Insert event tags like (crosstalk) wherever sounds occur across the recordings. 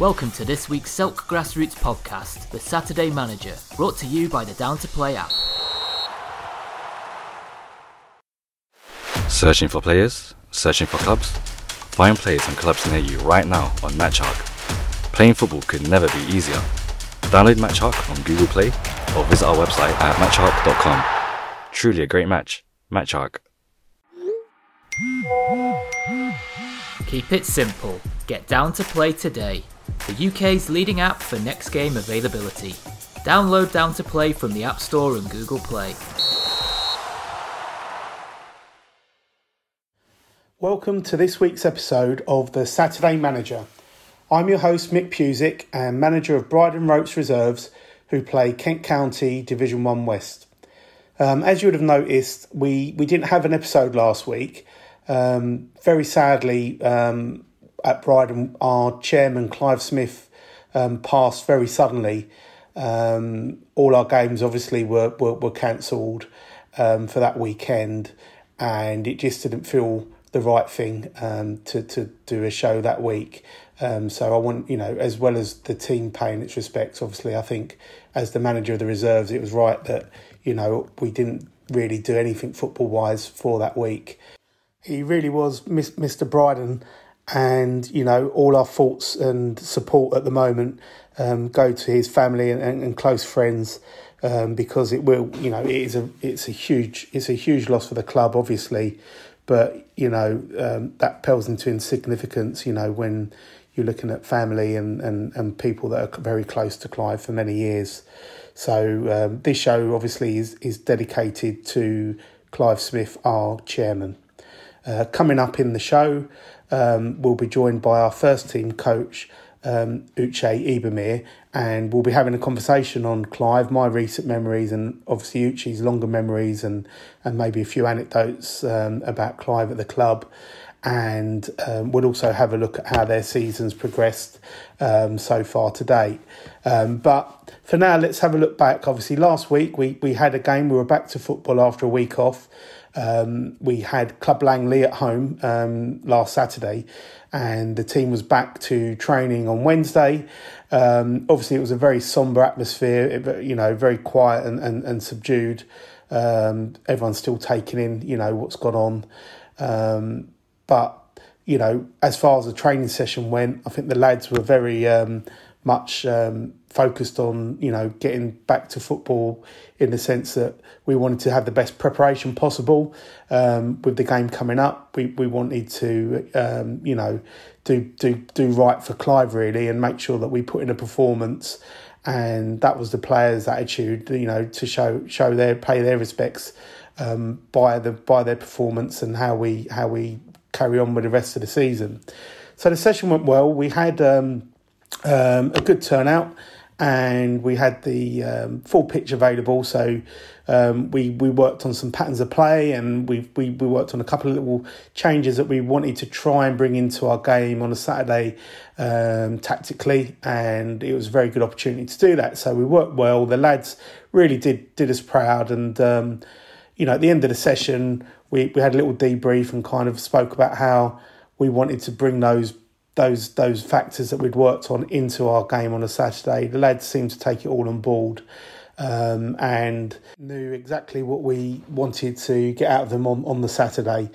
Welcome to this week's Selk Grassroots podcast, The Saturday Manager, brought to you by the Down to Play app. Searching for players? Searching for clubs? Find players and clubs near you right now on MatchHawk. Playing football could never be easier. Download MatchHawk on Google Play or visit our website at matchhawk.com. Truly a great match. MatchHawk. Keep it simple. Get Down to Play today, the UK's leading app for next game availability. Download Down to Play from the App Store and Google Play. Welcome to this week's episode of The Saturday Manager. I'm your host, Mick Puszyk, and manager of Bridon Ropes Reserves, who play Kent County Division 1 West. Um, as you would have noticed, we, we didn't have an episode last week. Um, very sadly, um, at Bridon, our chairman, Clive Smith, um, passed very suddenly. Um, all our games obviously were, were, were cancelled um, for that weekend, and it just didn't feel the right thing um, to, to do a show that week. Um, so I want, you know, as well as the team paying its respects, obviously, I think as the manager of the reserves, it was right that, you know, we didn't really do anything football wise for that week. He really was Mr. Bridon and you know all our thoughts and support at the moment um, go to his family and, and, and close friends um, because it will you know it is a it's a huge it's a huge loss for the club obviously. But you know um, that pales into insignificance you know when you're looking at family and, and, and people that are very close to Clive for many years. So um, this show obviously is is dedicated to Clive Smith our chairman. Uh, coming up in the show um, we'll be joined by our first team coach, um, Uche Ibemere, and we'll be having a conversation on Clive, my recent memories, and obviously Uche's longer memories, and, and maybe a few anecdotes um, about Clive at the club. And um, we'll also have a look at how their season's progressed um, so far to date. Um, but for now, let's have a look back. Obviously, last week we, we had a game, we were back to football after a week off. Um, we had Club Langley at home um, last Saturday, and the team was back to training on Wednesday. Um, obviously, it was a very somber atmosphere, it, you know, very quiet and, and, and subdued. Um, everyone's still taking in, you know, what's gone on. Um, but, you know, as far as the training session went, I think the lads were very um, much focused on you know getting back to football in the sense that we wanted to have the best preparation possible um, with the game coming up. We we wanted to um, you know do do do right for Clive really and make sure that we put in a performance. And that was the players' attitude, you know, to show show their pay their respects um, by the by their performance and how we how we carry on with the rest of the season. So the session went well. We had um, um, a good turnout and we had the um, full pitch available. So um, we we worked on some patterns of play, and we, we we worked on a couple of little changes that we wanted to try and bring into our game on a Saturday um, tactically, and it was a very good opportunity to do that. So we worked well. The lads really did did us proud, and um, you know at the end of the session we we had a little debrief and kind of spoke about how we wanted to bring those those those factors that we'd worked on into our game on a Saturday. The lads seemed to take it all on board um, and knew exactly what we wanted to get out of them on, on the Saturday.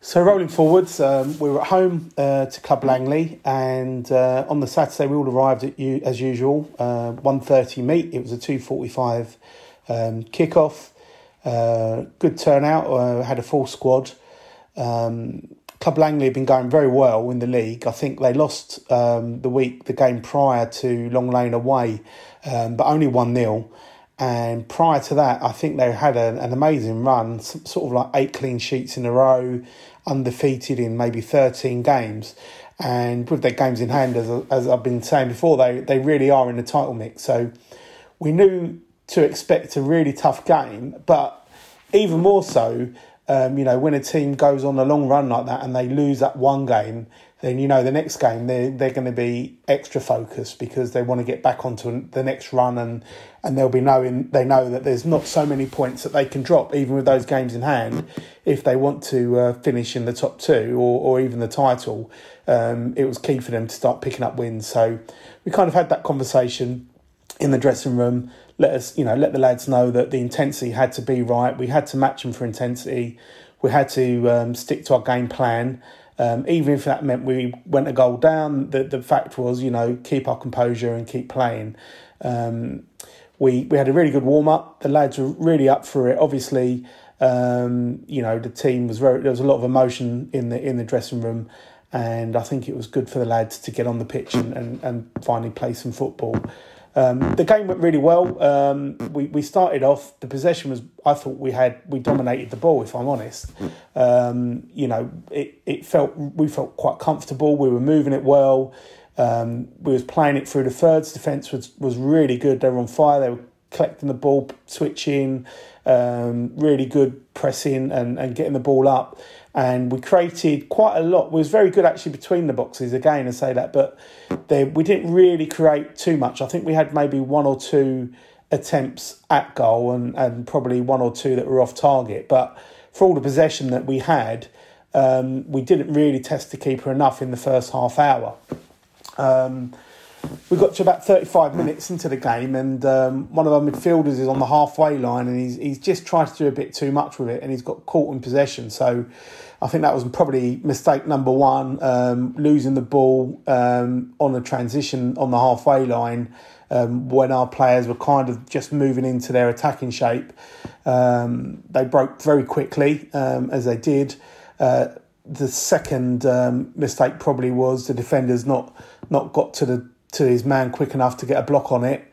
So rolling forwards, um, we were at home uh, to Club Langley, and uh, on the Saturday we all arrived at you as usual. Uh, one thirty meet. It was a two forty five um, kickoff. Uh, good turnout. Uh, had a full squad. Um, Club Langley have been going very well in the league. I think they lost um, the week, the game prior to Long Lane away, um, but only 1 0. And prior to that, I think they had a, an amazing run, sort of like eight clean sheets in a row, undefeated in maybe 13 games. And with their games in hand, as, as I've been saying before, they, they really are in the title mix. So we knew to expect a really tough game, but even more so, um, you know, when a team goes on a long run like that and they lose that one game, then you know the next game they're they're going to be extra focused because they want to get back onto the next run and and they'll be knowing they know that there's not so many points that they can drop even with those games in hand if they want to uh, finish in the top two or, or even the title. Um, it was key for them to start picking up wins. So we kind of had that conversation in the dressing room. Let us, you know, let the lads know that the intensity had to be right. We had to match them for intensity. We had to um, stick to our game plan. Um, even if that meant we went a goal down, the, the fact was, you know, keep our composure and keep playing. Um, we, we had a really good warm up. The lads were really up for it. Obviously, um, you know, the team was very, there was a lot of emotion in the, in the dressing room. And I think it was good for the lads to get on the pitch and, and, and finally play some football. Um, the game went really well. Um, we we started off. The possession was. I thought we had we dominated the ball. If I'm honest, um, you know, it, it felt we felt quite comfortable. We were moving it well. Um, we was playing it through the thirds. Defence was was really good. They were on fire. They were collecting the ball, switching, um, really good pressing and, and getting the ball up and we created quite a lot. We was very good actually between the boxes again, I say that, but they, we didn't really create too much. I think we had maybe one or two attempts at goal and, and probably one or two that were off target. But for all the possession that we had, um, we didn't really test the keeper enough in the first half hour. Um, we got to about 35 minutes into the game, and um, one of our midfielders is on the halfway line, and he's, he's just tried to do a bit too much with it, and he's got caught in possession. So I think that was probably mistake number one, um, losing the ball um, on a transition on the halfway line um, when our players were kind of just moving into their attacking shape. Um, they broke very quickly, um, as they did. Uh, the second mistake probably was the defenders not not got to the to his man quick enough to get a block on it.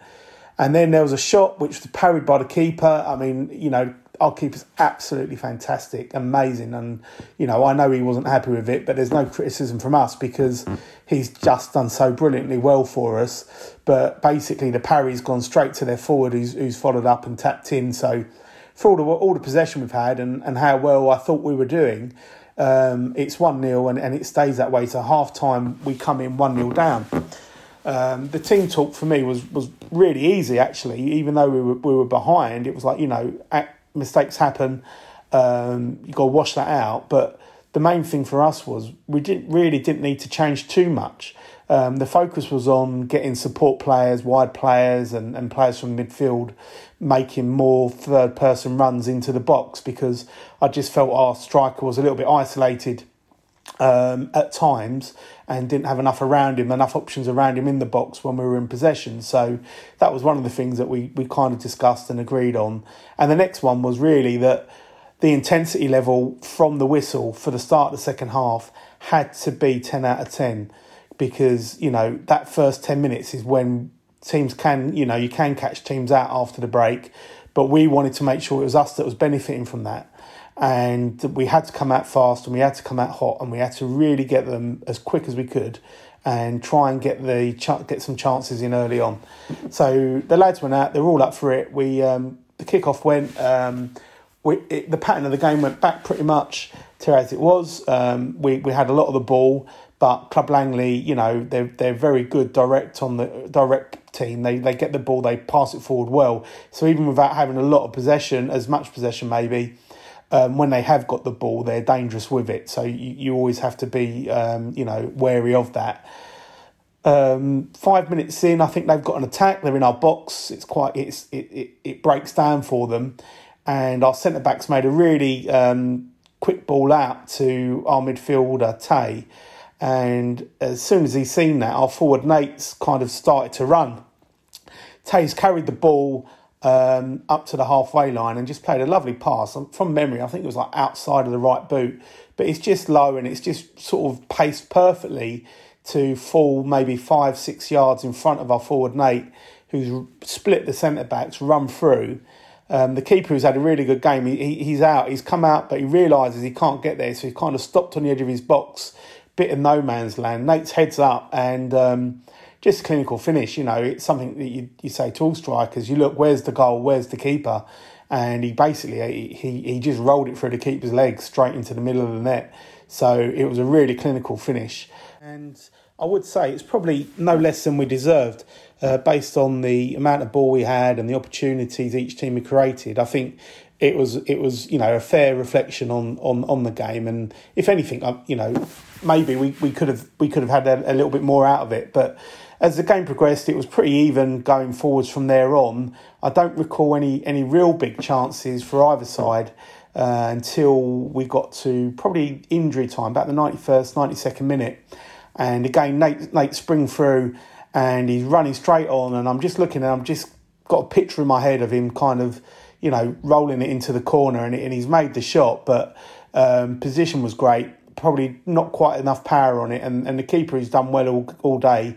And then there was a shot which was parried by the keeper. I mean, you know, our keeper's absolutely fantastic, amazing. And, you know, I know he wasn't happy with it, but there's no criticism from us because he's just done so brilliantly well for us. But basically, the parry's gone straight to their forward who's, who's followed up and tapped in. So, for all the, all the possession we've had and, and how well I thought we were doing, um, it's 1 0 and, and it stays that way. So, half time, we come in 1 0 down. Um, the team talk for me was was really easy actually. Even though we were we were behind, it was like you know mistakes happen. Um, you got to wash that out. But the main thing for us was we didn't really didn't need to change too much. Um, the focus was on getting support players, wide players, and, and players from midfield making more third person runs into the box because I just felt our striker was a little bit isolated um, at times and didn't have enough around him, enough options around him in the box when we were in possession. So that was one of the things that we, we kind of discussed and agreed on. And the next one was really that the intensity level from the whistle for the start of the second half had to be 10 out of 10 because, you know, that first 10 minutes is when teams can, you know, you can catch teams out after the break. But we wanted to make sure it was us that was benefiting from that and we had to come out fast and we had to come out hot and we had to really get them as quick as we could and try and get the get some chances in early on. So the lads went out; they're all up for it. We um, the kickoff went. Um, we, it, the pattern of the game went back pretty much to as it was. Um, we we had a lot of the ball, but Club Langley, you know, they're they're very good direct on the direct team. They they get the ball, they pass it forward well. So even without having a lot of possession, as much possession maybe, um, when they have got the ball, they're dangerous with it. So you, you always have to be, um, you know, wary of that. Um, five minutes in, I think they've got an attack. They're in our box. It's quite, it's it it, it breaks down for them, and our centre backs made a really um, quick ball out to our midfielder Tay, and as soon as he's seen that, our forward Nate's kind of started to run. Tay's carried the ball um, up to the halfway line and just played a lovely pass. From memory, I think it was like outside of the right boot, but it's just low and it's just sort of paced perfectly to fall maybe five, six yards in front of our forward Nate, who's split the centre backs, run through. Um, the keeper who's had a really good game, he, he's out, he's come out, but he realises he can't get there, so he kind of stopped on the edge of his box, bit of no man's land. Nate's heads up and um, just clinical finish. You know, it's something that you, you say to all strikers. You look, where's the goal? Where's the keeper? And he basically he he just rolled it through the keeper's legs straight into the middle of the net. So it was a really clinical finish. And I would say it's probably no less than we deserved uh, based on the amount of ball we had and the opportunities each team had created. I think it was it was you know a fair reflection on on, on the game and if anything you know maybe we, we could have we could have had a, a little bit more out of it but as the game progressed, it was pretty even going forwards from there on. I don't recall any any real big chances for either side uh, until we got to probably injury time, about the ninety first, ninety second minute, and again Nate Nate spring through, and he's running straight on, and I'm just looking, and I'm just got a picture in my head of him kind of, you know, rolling it into the corner, and, and he's made the shot, but um, position was great. Probably not quite enough power on it, and, and the keeper has done well all, all day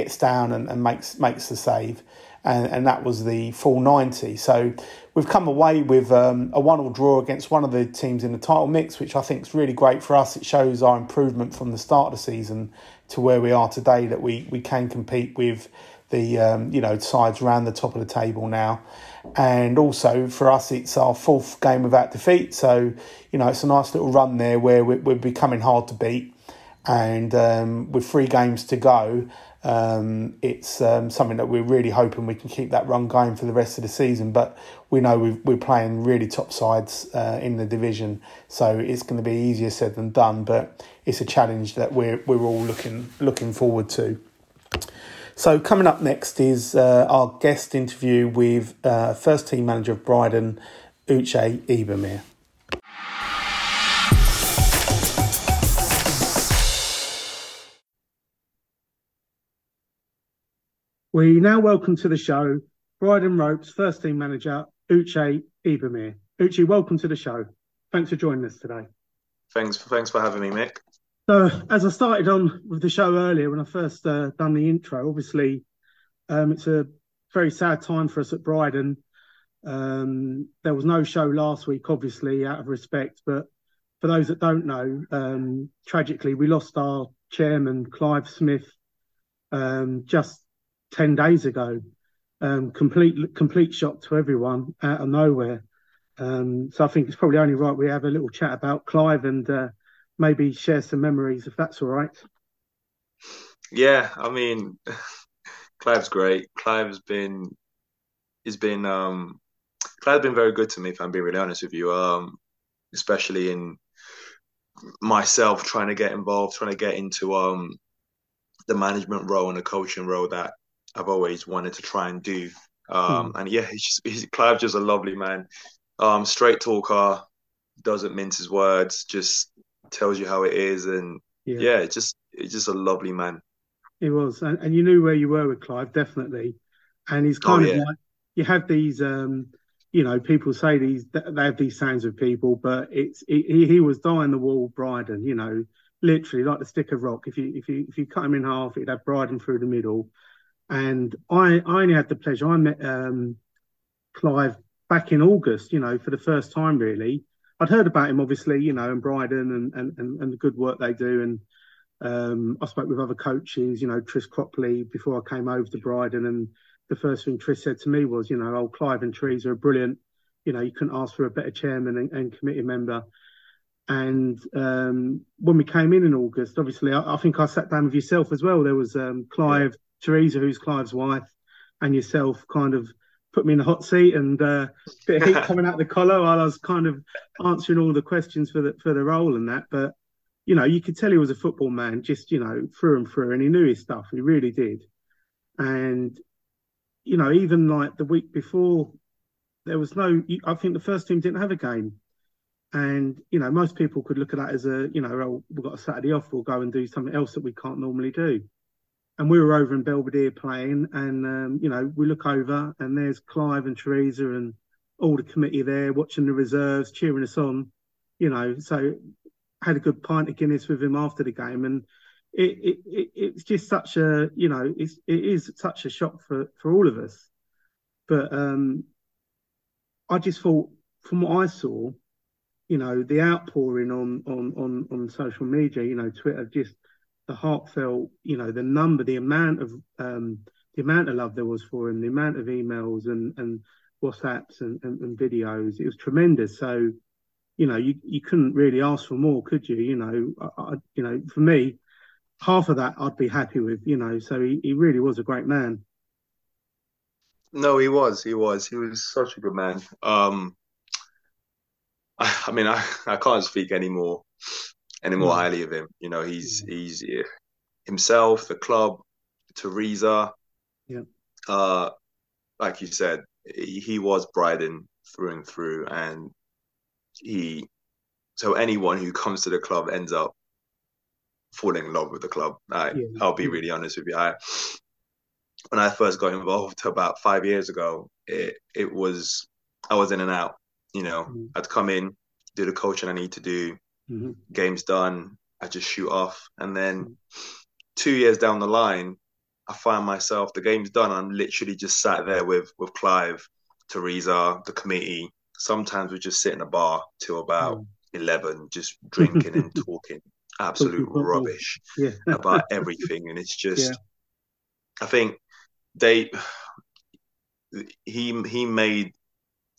gets down and, and makes makes the save, and, and that was the full ninety. So we've come away with um, a one-all draw against one of the teams in the title mix, which I think is really great for us. It shows our improvement from the start of the season to where we are today. That we we can compete with the um, you know sides around the top of the table now. And also for us, it's our fourth game without defeat. So you know it's a nice little run there where we're, we're becoming hard to beat. And um, with three games to go, um, it's um, something that we're really hoping we can keep that run going for the rest of the season. But we know we are playing really top sides uh, in the division, so it's going to be easier said than done. But it's a challenge that we're we're all looking looking forward to. So coming up next is uh, our guest interview with uh, first team manager of Bridon, Uche Ibemere. We now welcome to the show Bridon Ropes first team manager Uche Ibemere. Uche, welcome to the show. Thanks for joining us today. Thanks for thanks for having me, Mick. So, as I started on with the show earlier, when I first uh, done the intro, obviously um, it's a very sad time for us at Bridon. Um, there was no show last week, obviously, out of respect. But for those that don't know, um, tragically, we lost our chairman, Clive Smith, um, just 10 days ago. Um, complete complete shock to everyone out of nowhere. Um, so I think it's probably only right we have a little chat about Clive and uh, maybe share some memories if that's all right. Yeah, I mean, (laughs) Clive's great. Clive's been he's been um Clive's been very good to me if I'm being really honest with you. Um, especially in myself trying to get involved, trying to get into um the management role and the coaching role that I've always wanted to try and do. Um, hmm. And yeah, he's just he's, Clive's just a lovely man. Um, straight talker, doesn't mince his words, just tells you how it is, and yeah, yeah it's just it's just a lovely man. He was, and, and you knew where you were with Clive, definitely. And he's kind oh, of yeah. like you have these, um, you know, people say these they have these sounds of people, but it's he, he was dying the wall, Bridon, you know, literally like the stick of rock. If you if you if you cut him in half, it'd have Bridon through the middle. And I, I only had the pleasure. I met um, Clive back in August. You know, for the first time really. I'd heard about him obviously, you know, and Bridon and and, and the good work they do. And um, I spoke with other coaches, you know, Tris Cropley before I came over to Bridon. And the first thing Tris said to me was, you know, old Clive and Trees are brilliant. You know, you couldn't ask for a better chairman and, and committee member. And um, when we came in in August, obviously, I, I, think I sat down with yourself as well. There was um, Clive, Teresa, who's Clive's wife, and yourself kind of put me in the hot seat and uh, bit of heat (laughs) coming out the collar while I was kind of answering all the questions for the for the role and that. But you know, you could tell he was a football man, just you know, through and through, and he knew his stuff. He really did. And you know, even like the week before, there was no. I think the first team didn't have a game. And you know, most people could look at that as a, you know, oh, we've got a Saturday off, we'll go and do something else that we can't normally do and we were over in Belvedere playing, and um, you know we look over, and there's Clive and Teresa and all the committee there watching the reserves, cheering us on. You know, so had a good pint of Guinness with him after the game, and it, it, it it's just such a you know it's it is such a shock for for all of us. But um, I just thought, from what I saw, you know, the outpouring on on on on social media, you know, Twitter, just the heartfelt, you know, the number, the amount of um, the amount of love there was for him, the amount of emails and and WhatsApps and, and, and videos, it was tremendous. So you know, you, you couldn't really ask for more, could you? You know, I, you know, for me, half of that I'd be happy with. You know, so he, he really was a great man. No, he was. He was. He was such a good man. Um, I, I mean, I, I can't speak any more any more mm. highly of him. You know, he's he's himself, the club, Teresa. Yeah. Uh, like you said, he, he was Bridon through and through, and he. So anyone who comes to the club ends up falling in love with the club. I, yeah. I'll be really honest with you. I when I first got involved about five years ago, it it was I was in and out. You know, mm-hmm. I'd come in, do the coaching I need to do, mm-hmm. game's done, I just shoot off, and then two years down the line, I find myself the game's done. I'm literally just sat there with with Clive, Teresa, the committee. Sometimes we just sit in a bar till about mm. eleven, just drinking and (laughs) talking absolute rubbish yeah. (laughs) about everything, and it's just. Yeah. I think they he he made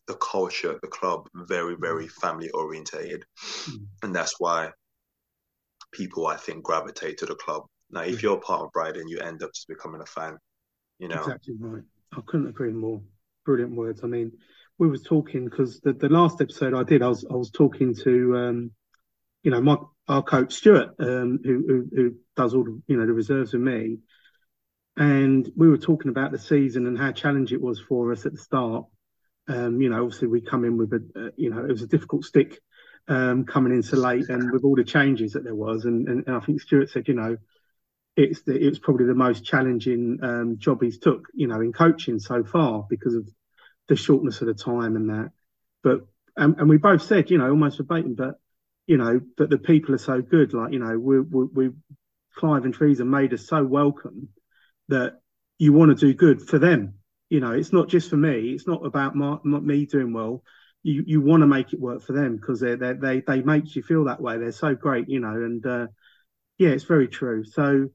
the culture the club very very family orientated. Mm. and that's why people i think gravitate to the club. Now if you're part of Bridon you end up just becoming a fan you know? Exactly right. I couldn't agree more. Brilliant words. I mean we was talking because the, the last episode i did i was i was talking to um you know my our coach stuart um who who, who does all the you know the reserves with me. And we were talking about the season and how challenging it was for us at the start. Um, you know, obviously we come in with a, uh, you know, it was a difficult stick um, coming in so late, and with all the changes that there was, and, and, and I think Stuart said, you know, it's the, it was probably the most challenging um, job he's took, you know, in coaching so far because of the shortness of the time and that. But and, and we both said, you know, almost verbatim, but you know, but the people are so good, like you know, we we, we Clive and Teresa made us so welcome that you want to do good for them. You know, it's not just for me. It's not about my, me doing well. You you want to make it work for them because they they they they make you feel that way. They're so great, you know. And uh, yeah, it's very true. So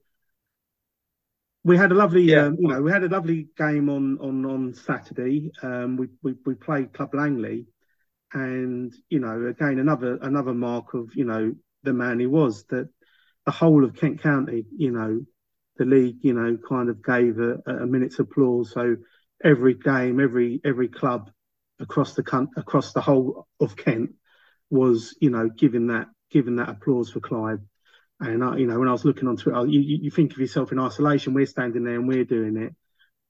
we had a lovely, yeah. um, you know, we had a lovely game on on on Saturday. Um, we we we played Club Langley, and you know, again another another mark of you know the man he was that the whole of Kent County, you know, the league, you know, kind of gave a, a minute's applause. So every game, every every club across the across the whole of Kent was, you know, giving that giving that applause for Clive. And I, you know, when I was looking on Twitter, you, you think of yourself in isolation. We're standing there and we're doing it,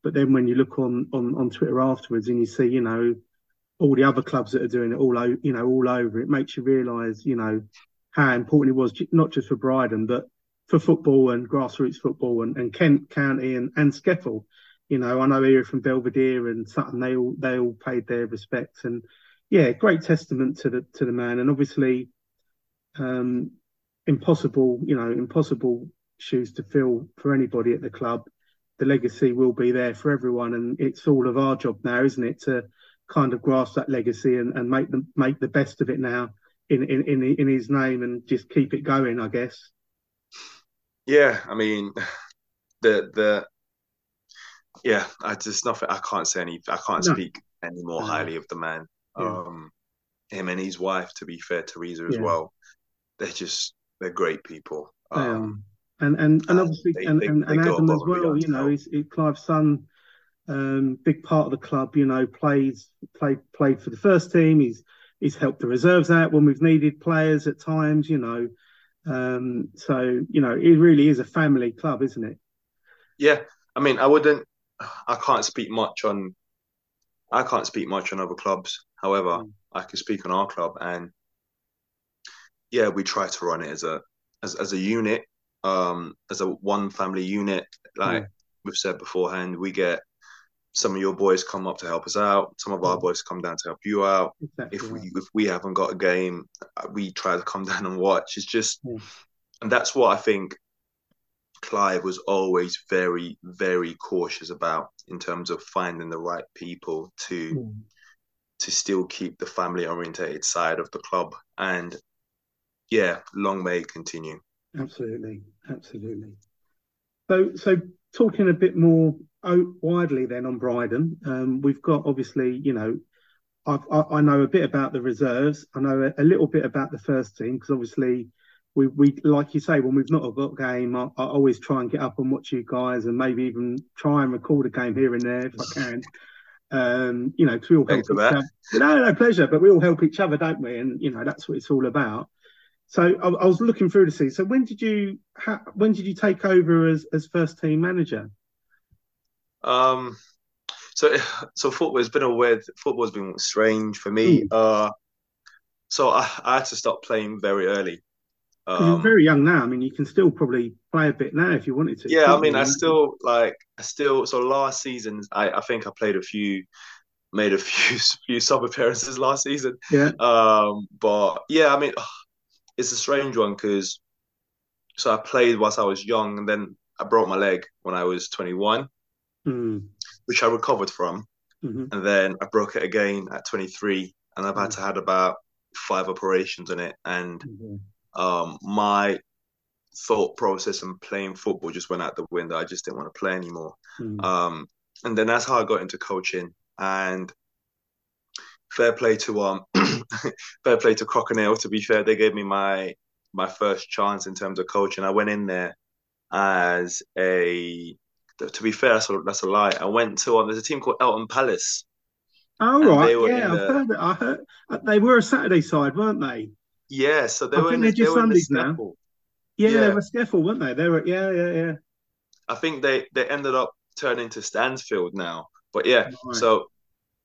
but then when you look on on on Twitter afterwards and you see, you know, all the other clubs that are doing it all, you know, all over, it makes you realise, you know, how important it was not just for Bridon, but for football and grassroots football and, and Kent County and, and SCEFL. You know, I know here from Belvedere and Sutton, they all they all paid their respects and yeah, great testament to the to the man. And obviously, um, impossible, you know, impossible shoes to fill for anybody at the club. The legacy will be there for everyone, and it's all of our job now, isn't it, to kind of grasp that legacy and, and make them make the best of it now in, in in in his name and just keep it going, I guess. Yeah, I mean, (sighs) the the yeah, I just nothing. I can't say any. I can't no. speak any more highly of the man. Yeah. Um, him and his wife, to be fair, Teresa as yeah. well. They're just they're great people. Um, and and and obviously they, and, they, and, and Adam as well. You know, he's, he's Clive's son. Um, big part of the club. You know, plays played played for the first team. He's he's helped the reserves out when we've needed players at times. You know, um, so you know, it really is a family club, isn't it? Yeah, I mean, I wouldn't. I can't speak much on. I can't speak much on other clubs. However, mm. I can speak on our club, and yeah, we try to run it as a as as a unit, um, as a one family unit. Like mm. we've said beforehand, we get some of your boys come up to help us out. Some of our boys come down to help you out. Exactly if we if we haven't got a game, uh, we try to come (laughs) down and watch. It's just, yeah. and that's what I think. Clive was always very very cautious about in terms of finding the right people to mm. to still keep the family orientated side of the club. And yeah, long may it continue. Absolutely, absolutely. So so talking a bit more widely then on Bridon, um, we've got obviously, you know, I, I know a bit about the reserves. I know a, a little bit about the first team because obviously we, we like you say when we've not got a game, I, I, always try and get up and watch you guys and maybe even try and record a game here and there if I can. Um, you know, because we all Thanks help each that. other. No, no pleasure, but we all help each other, don't we? And you know that's what it's all about. So I, I was looking through to see. So when did you ha, when did you take over as as first team manager? Um, so (sighs) so football has been a weird. Football's been strange for me. Mm. Uh, so I, I had to stop playing very early. 'Cause you're Um, very young now. I mean, you can still probably play a bit now if you wanted to. yeah, I mean, you? I still like, I still. So last season, I I think I played a few, made a (laughs) few few sub appearances last season. Yeah. Um, but yeah, I mean, it's a strange one because so I played whilst I was young, and then I broke my leg when I was 21, Mm, which I recovered from, mhm. and then I broke it again at 23, and I've had to had about five operations in it, and Mhm. Um, my thought process and playing football just went out the window. I just didn't want to play anymore. Mm. Um, and then that's how I got into coaching. And fair play to um, (clears throat) fair play to Crocodile. To be fair, they gave me my my first chance in terms of coaching. I went in there as a. To be fair, that's a, that's a lie. I went to um, there's a team called Eltham Palace. Oh right, yeah, I've heard it. I heard uh, they were a Saturday side, weren't they? Yeah, so they I were in they're the, they just were in the SCEFL. Yeah, they were SCEFL, weren't they? They were, yeah, yeah, yeah. I think they they ended up turning to Stansfeld now. But yeah, Right. so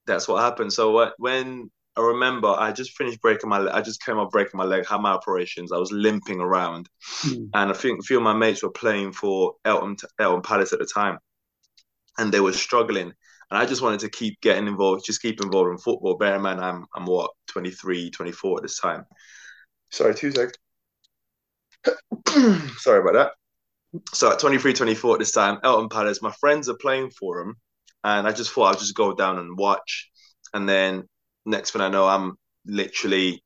that's what happened. So when I remember, I just finished breaking my leg. I just came up breaking my leg, had my operations. I was limping around, Mm. and I think a few of my mates were playing for Elton Elton Palace at the time, and they were struggling. And I just wanted to keep getting involved, just keep involved in football. Bear in mind, I'm I'm what 23, 24 at this time. Sorry, two seconds. (clears throat) Sorry about that. So at 23, 24 at this time, Eltham Palace, my friends are playing for them. And I just thought I'd just go down and watch. And then next thing I know, I'm literally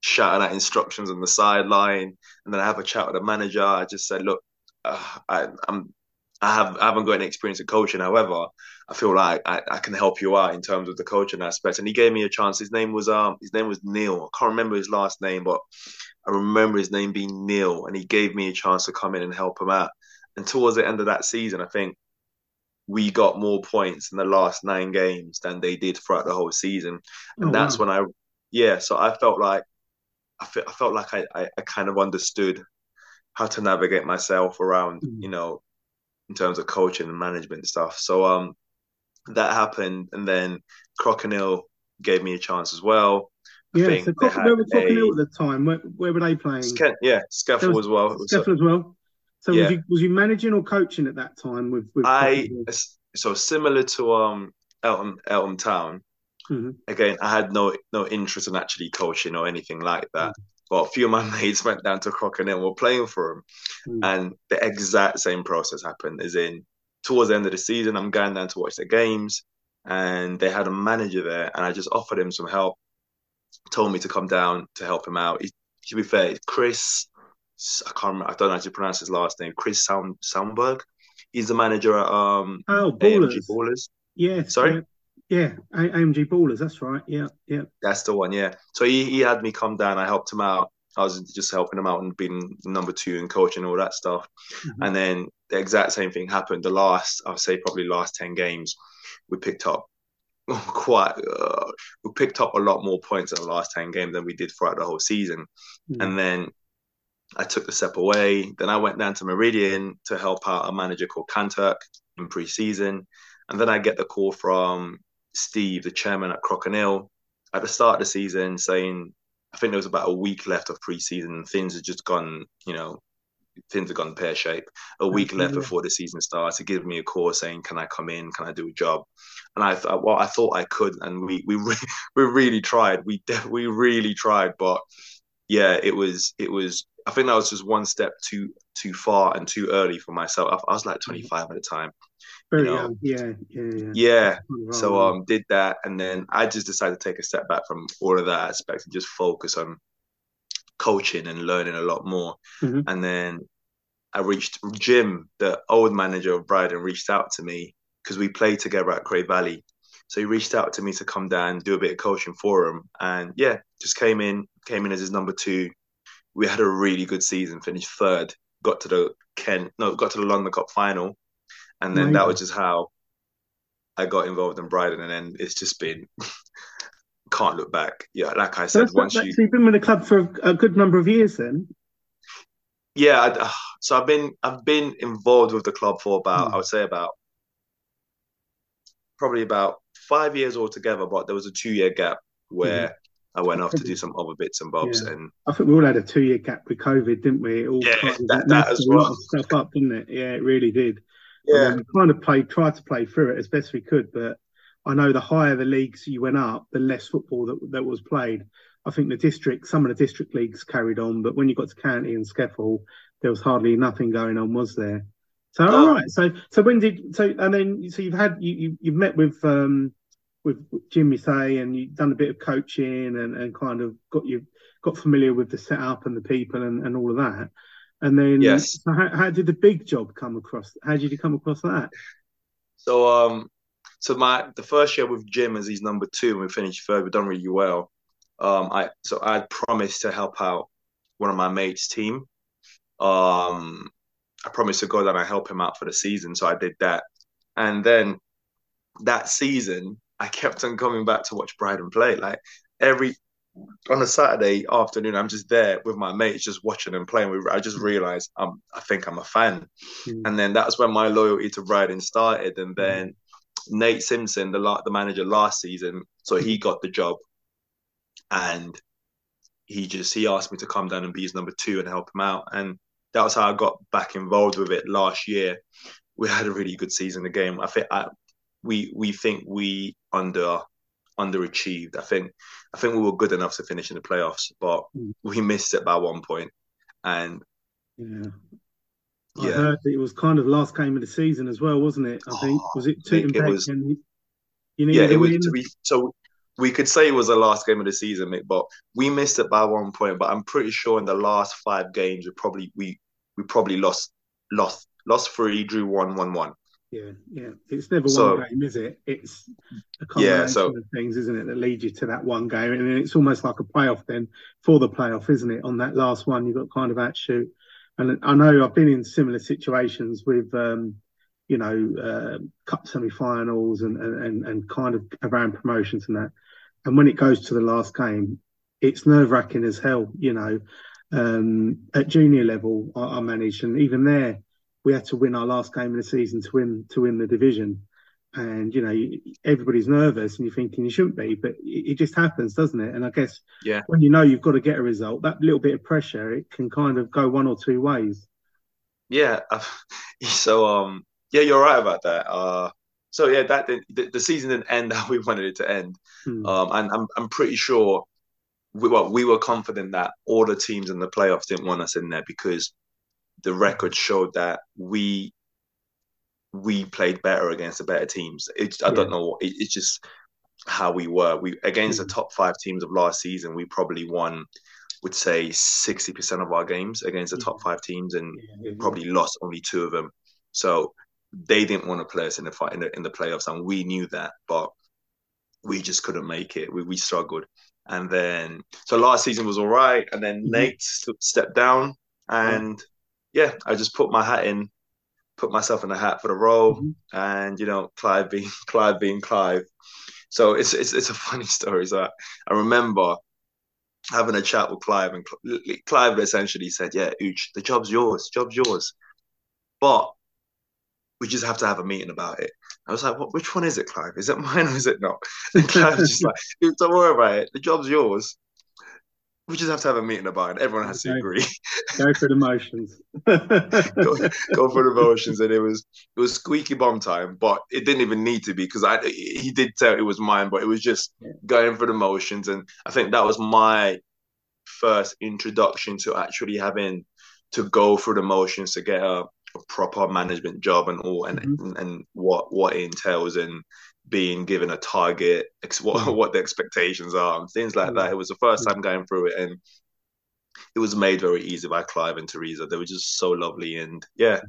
shouting out instructions on the sideline. And then I have a chat with the manager. I just said, look, uh, I, I'm I have I haven't got any experience in coaching. However, I feel like I, I can help you out in terms of the coaching aspect. And he gave me a chance. His name was um his name was Neil. I can't remember his last name, but I remember his name being Neil, and he gave me a chance to come in and help him out. And towards the end of that season, I think we got more points in the last nine games than they did throughout the whole season. And Oh, that's wow. when I, yeah, so I felt like I, fe- I felt like I, I, I kind of understood how to navigate myself around, Mm. you know, in terms of coaching and management stuff. So um, that happened, and then Crocodile gave me a chance as well. I Yeah, think so Croc- where were Crocodile at the time? Where, where were they playing? Ske- yeah, was as well. So SCEFL as well. So Yeah. was you was you managing or coaching at that time with with I so similar to um Elton Elton Town. Mhm. Again, I had no no interest in actually coaching or anything like that. Mm. But a few of my (laughs) mates went down to Crocodile and were playing for him, Mm. and the exact same process happened. As in, towards the end of the season, I'm going down to watch the games, and they had a manager there, and I just offered him some help. Told me to come down to help him out. He, to be fair, Chris, I can't remember, I don't know how to pronounce his last name. Chris Sound Soundberg. He's the manager at um Oh, AMG Ballers. Yeah. Sorry? Yeah, yeah. A- AMG Ballers. That's right. Yeah, yeah. That's the one, yeah. So he, he had me come down. I helped him out. I was just helping them out and being number two and coaching all that stuff. Mhm. And then the exact same thing happened. The last, I would say, probably last ten games, we picked up (laughs) quite. Uh, we picked up a lot more points in the last ten games than we did throughout the whole season. Mm. And then I took the step away. Then I went down to Meridian to help out a manager called Kanturk in pre-season. And then I get the call from Steve, the chairman at Crocodile, at the start of the season saying, I think there was about a week left of pre-season things had just gone, you know, things had gone pear shape. A mm-hmm. week left before the season starts. He gave me a call saying, "Can I come in? Can I do a job?" And I thought, well, I thought I could, and we we re- (laughs) we really tried. We de- we really tried, but yeah, it was it was. I think that was just one step too too far and too early for myself. I, I was like mm-hmm. 25 at the time. Very you know. young. Yeah, yeah, yeah. Yeah, so um, did that, and then I just decided to take a step back from all of that aspect and just focus on coaching and learning a lot more. Mhm. And then I reached Jim, the old manager of Brighton, reached out to me because we played together at Cray Valley. So he reached out to me to come down, do a bit of coaching for him, and yeah, just came in, came in as his number two. We had a really good season, finished third, got to the Kent, no, got to the London Cup final, and then that was just how I got involved in Bridon, and then it's just been (laughs) can't look back. Yeah, like I said, so once you you've been with the club for a good number of years, then. Yeah, I, so I've been I've been involved with the club for about mm. I would say about probably about five years altogether, but there was a two year gap where. Mm. I went off to do some other bits and bobs, yeah. and I think we all had a two-year gap with COVID, didn't we? It all yeah, kind that, that as well. stuff up, didn't it? Yeah, it really did. Yeah, we kind of played, tried to play through it as best we could, but I know the higher the leagues you went up, the less football that that was played. I think the district, some of the district leagues carried on, but when you got to county and SCEFL, there was hardly nothing going on, was there? So oh. all right, so so when did so and then so you've had you, you you've met with um with Jimmy say and you've done a bit of coaching and, and kind of got you got familiar with the setup and the people and, and all of that. And then yes, so how, how did the big job come across? How did you come across that? So um so my the first year with Jim as he's number two and we finished third, we've done really well. Um I so I promised to help out one of my mates' team. Um I promised to go down and help him out for the season. So I did that. And then that season I kept on coming back to watch Bridon play. Like every on a Saturday afternoon, I'm just there with my mates, just watching them playing. I just realized I'm, I think I'm a fan, mm. and then that's when my loyalty to Bridon started. And hmm. then mm. Nate Simpson, the the manager last season, so he got the job, and he just he asked me to come down and be his number two and help him out, and that was how I got back involved with it last year. We had a really good season. The game, I think, I, we we think we under underachieved. I think I think we were good enough to finish in the playoffs, but mm. we missed it by one point. And yeah. I heard that it was kind of last game of the season as well, wasn't it? I think was it Tooting it was, and you yeah, it was to be so we could say it was the last game of the season, Mick, but we missed it by one point. But I'm pretty sure in the last five games we probably we we probably lost lost lost three, drew one, one, one. Yeah, yeah. It's never so, one game, is it? It's a combination yeah, so, of things, isn't it, that lead you to that one game. And it's almost like a playoff then for the playoff, isn't it? On that last one, you've got kind of that shoot. And I know I've been in similar situations with, um, you know, uh, cup semi-finals and, and and kind of around promotions and that. And when it goes to the last game, it's nerve-wracking as hell. You know, um, at junior level, I, I managed, and even there, we had to win our last game of the season to win to win the division. And you know, everybody's nervous, and you're thinking you shouldn't be, but it, just happens, doesn't it? And I guess yeah, when you know you've got to get a result, that little bit of pressure, it can kind of go one or two ways. Yeah. (laughs) So um, yeah, you're right about that. Uh, so yeah, that the, the season didn't end (laughs) how we wanted it to end. Hmm. Um, and I'm I'm pretty sure we, well, we were confident that all the teams in the playoffs didn't want us in there because the record showed that we we played better against the better teams. It, I yeah. don't know. It, it's just how we were. We against the top five teams of last season, we probably won, would say sixty percent of our games against the top five teams, and yeah, probably lost only two of them. So they didn't want to play us in the fight in the, in the playoffs, and we knew that, but we just couldn't make it. We we struggled, and then so last season was all right, and then mm-hmm. Nate stepped down, and yeah, I just put my hat in, put myself in the hat for the role, mm-hmm. and you know, Clive being (laughs) Clive being Clive. So it's it's it's a funny (laughs) story. So I, I remember having a chat with Clive, and Clive essentially said, "Yeah, Ooch, the job's yours. Job's yours, but we just have to have a meeting about it." I was like, "What? Which one is it, Clive? Is it (laughs) mine or is it not?" And Clive was just like, "Don't worry about it. The job's yours we just have to have a meeting about it. Everyone has okay. to agree. go for the motions. (laughs) go, go, for the motions, and it was it was squeaky bomb time, but it didn't even need to be because I he did tell it was mine, but it was just yeah. going for the motions, and I think that was my first introduction to actually having to go through the motions to get a, a proper management job and all, and, mm-hmm. and and what what it entails, and being given a target, what, mm. what the expectations are, and things like that. Mm. It was the first mm. time going through it, and it was made very easy by Clive and Teresa. They were just so lovely, and yeah,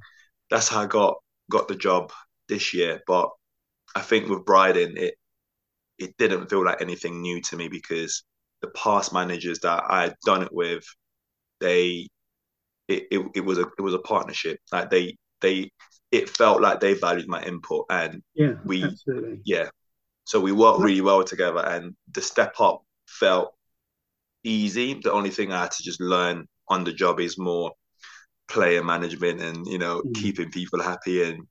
that's how I got got the job this year. But I think with Bridon, it it didn't feel like anything new to me because the past managers that I had done it with, they it, it, it was a it was a partnership. Like they they it felt like they valued my input and yeah, we absolutely. yeah. So we worked really well together and the step up felt easy. The only thing I had to just learn on the job is more player management and you know mm. keeping people happy and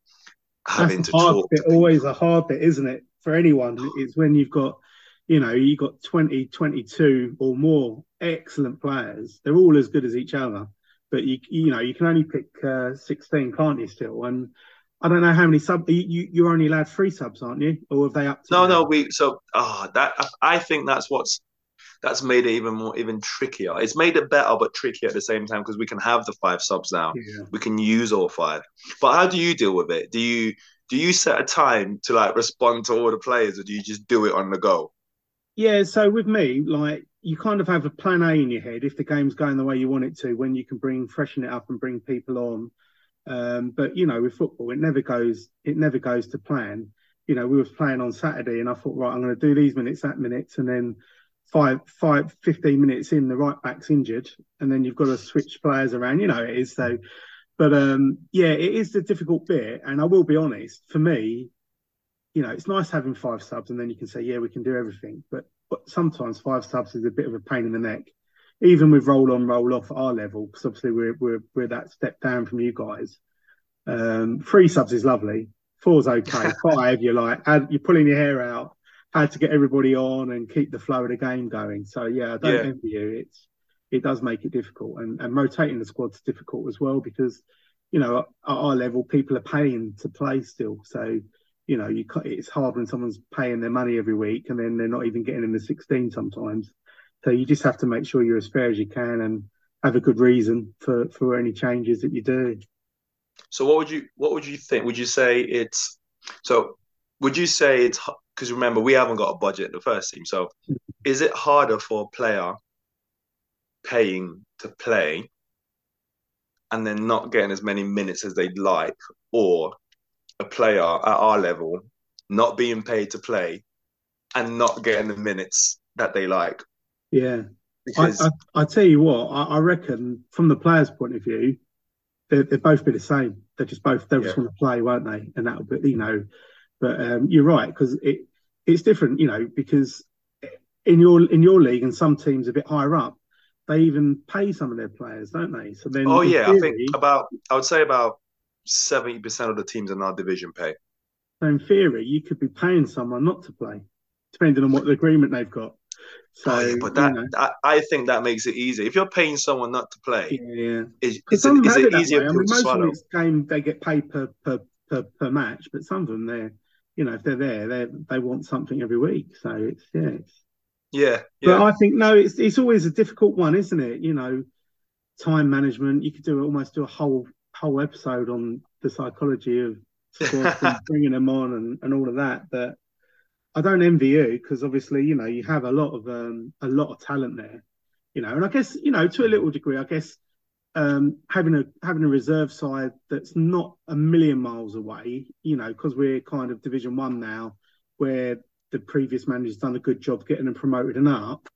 having That's to talk. Bit, always a hard bit, isn't it, for anyone? It's when you've got you know you've got 20, 22 or more excellent players. They're all as good as each other, but you you know you can only pick uh, sixteen, can't you? Still and. I don't know how many sub you you're only allowed three subs, aren't you? Or have they up? no, no. We so ah oh, that I think that's what's that's made it even more even trickier. It's made it better but trickier at the same time because we can have the five subs now. Yeah. We can use all five. But how do you deal with it? Do you do you set a time to like respond to all the players or do you just do it on the go? Yeah, so with me, like you kind of have a plan A in your head if the game's going the way you want it to, when you can bring freshen it up and bring people on. Um, but you know, with football, it never goes it never goes to plan. You know, we was playing on Saturday and I thought, right, I'm gonna do these minutes, that minutes, and then five, five, 15 minutes in, the right back's injured, and then you've got to switch players around. You know, it is so. But um, yeah, it is the difficult bit. And I will be honest, for me, you know, it's nice having five subs, and then you can say, yeah, we can do everything. But, but sometimes five subs is a bit of a pain in the neck, even with roll on, roll off at our level, because obviously we're, we're, we're that step down from you guys. Um, three subs is lovely. Four's okay. (laughs) Five, you're like, you're pulling your hair out had to get everybody on and keep the flow of the game going. So yeah, I don't yeah. envy you. It's it does make it difficult, and and rotating the squad's difficult as well because you know at our level people are paying to play still. So you know you it's hard when someone's paying their money every week and then they're not even getting in the 16 sometimes. So you just have to make sure you're as fair as you can and have a good reason for for any changes that you do. So what would you what would you think? Would you say it's so? Would you say it's because remember we haven't got a budget in the first team. So mm-hmm. is it harder for a player paying to play and then not getting as many minutes as they'd like, or a player at our level not being paid to play and not getting the minutes that they like? Yeah. Because... I, I, I tell you what, I, I, reckon from the player's point of view, they they both be the same. They just both they yeah. just want to play, won't they? And that'll be you know but um, you're right because it it's different, you know, because in your in your league and some teams a bit higher up, they even pay some of their players, don't they? So then, oh yeah, theory, I think about I would say about seventy percent of the teams in our division pay. So in theory, you could be paying someone not to play, depending on what the agreement they've got. So, oh, yeah, but that you know. I, I, think that makes it easy. If you're paying someone not to play, yeah, is, is, it, is it easier I mean, most of it's game they get paid per, per per per match, but some of them they're you know, if they're there, they they want something every week. So it's yeah, it's, yeah, yeah. But I think no, it's it's always a difficult one, isn't it? You know, time management. You could do almost do a whole whole episode on the psychology of (laughs) bringing them on and, and all of that. But I don't envy you because obviously, you know, you have a lot of um, a lot of talent there. You know, and I guess you know to a little degree, I guess um, having a having a reserve side that's not a million miles away, you know, because we're kind of Division One now, where the previous manager's done a good job getting them promoted and up.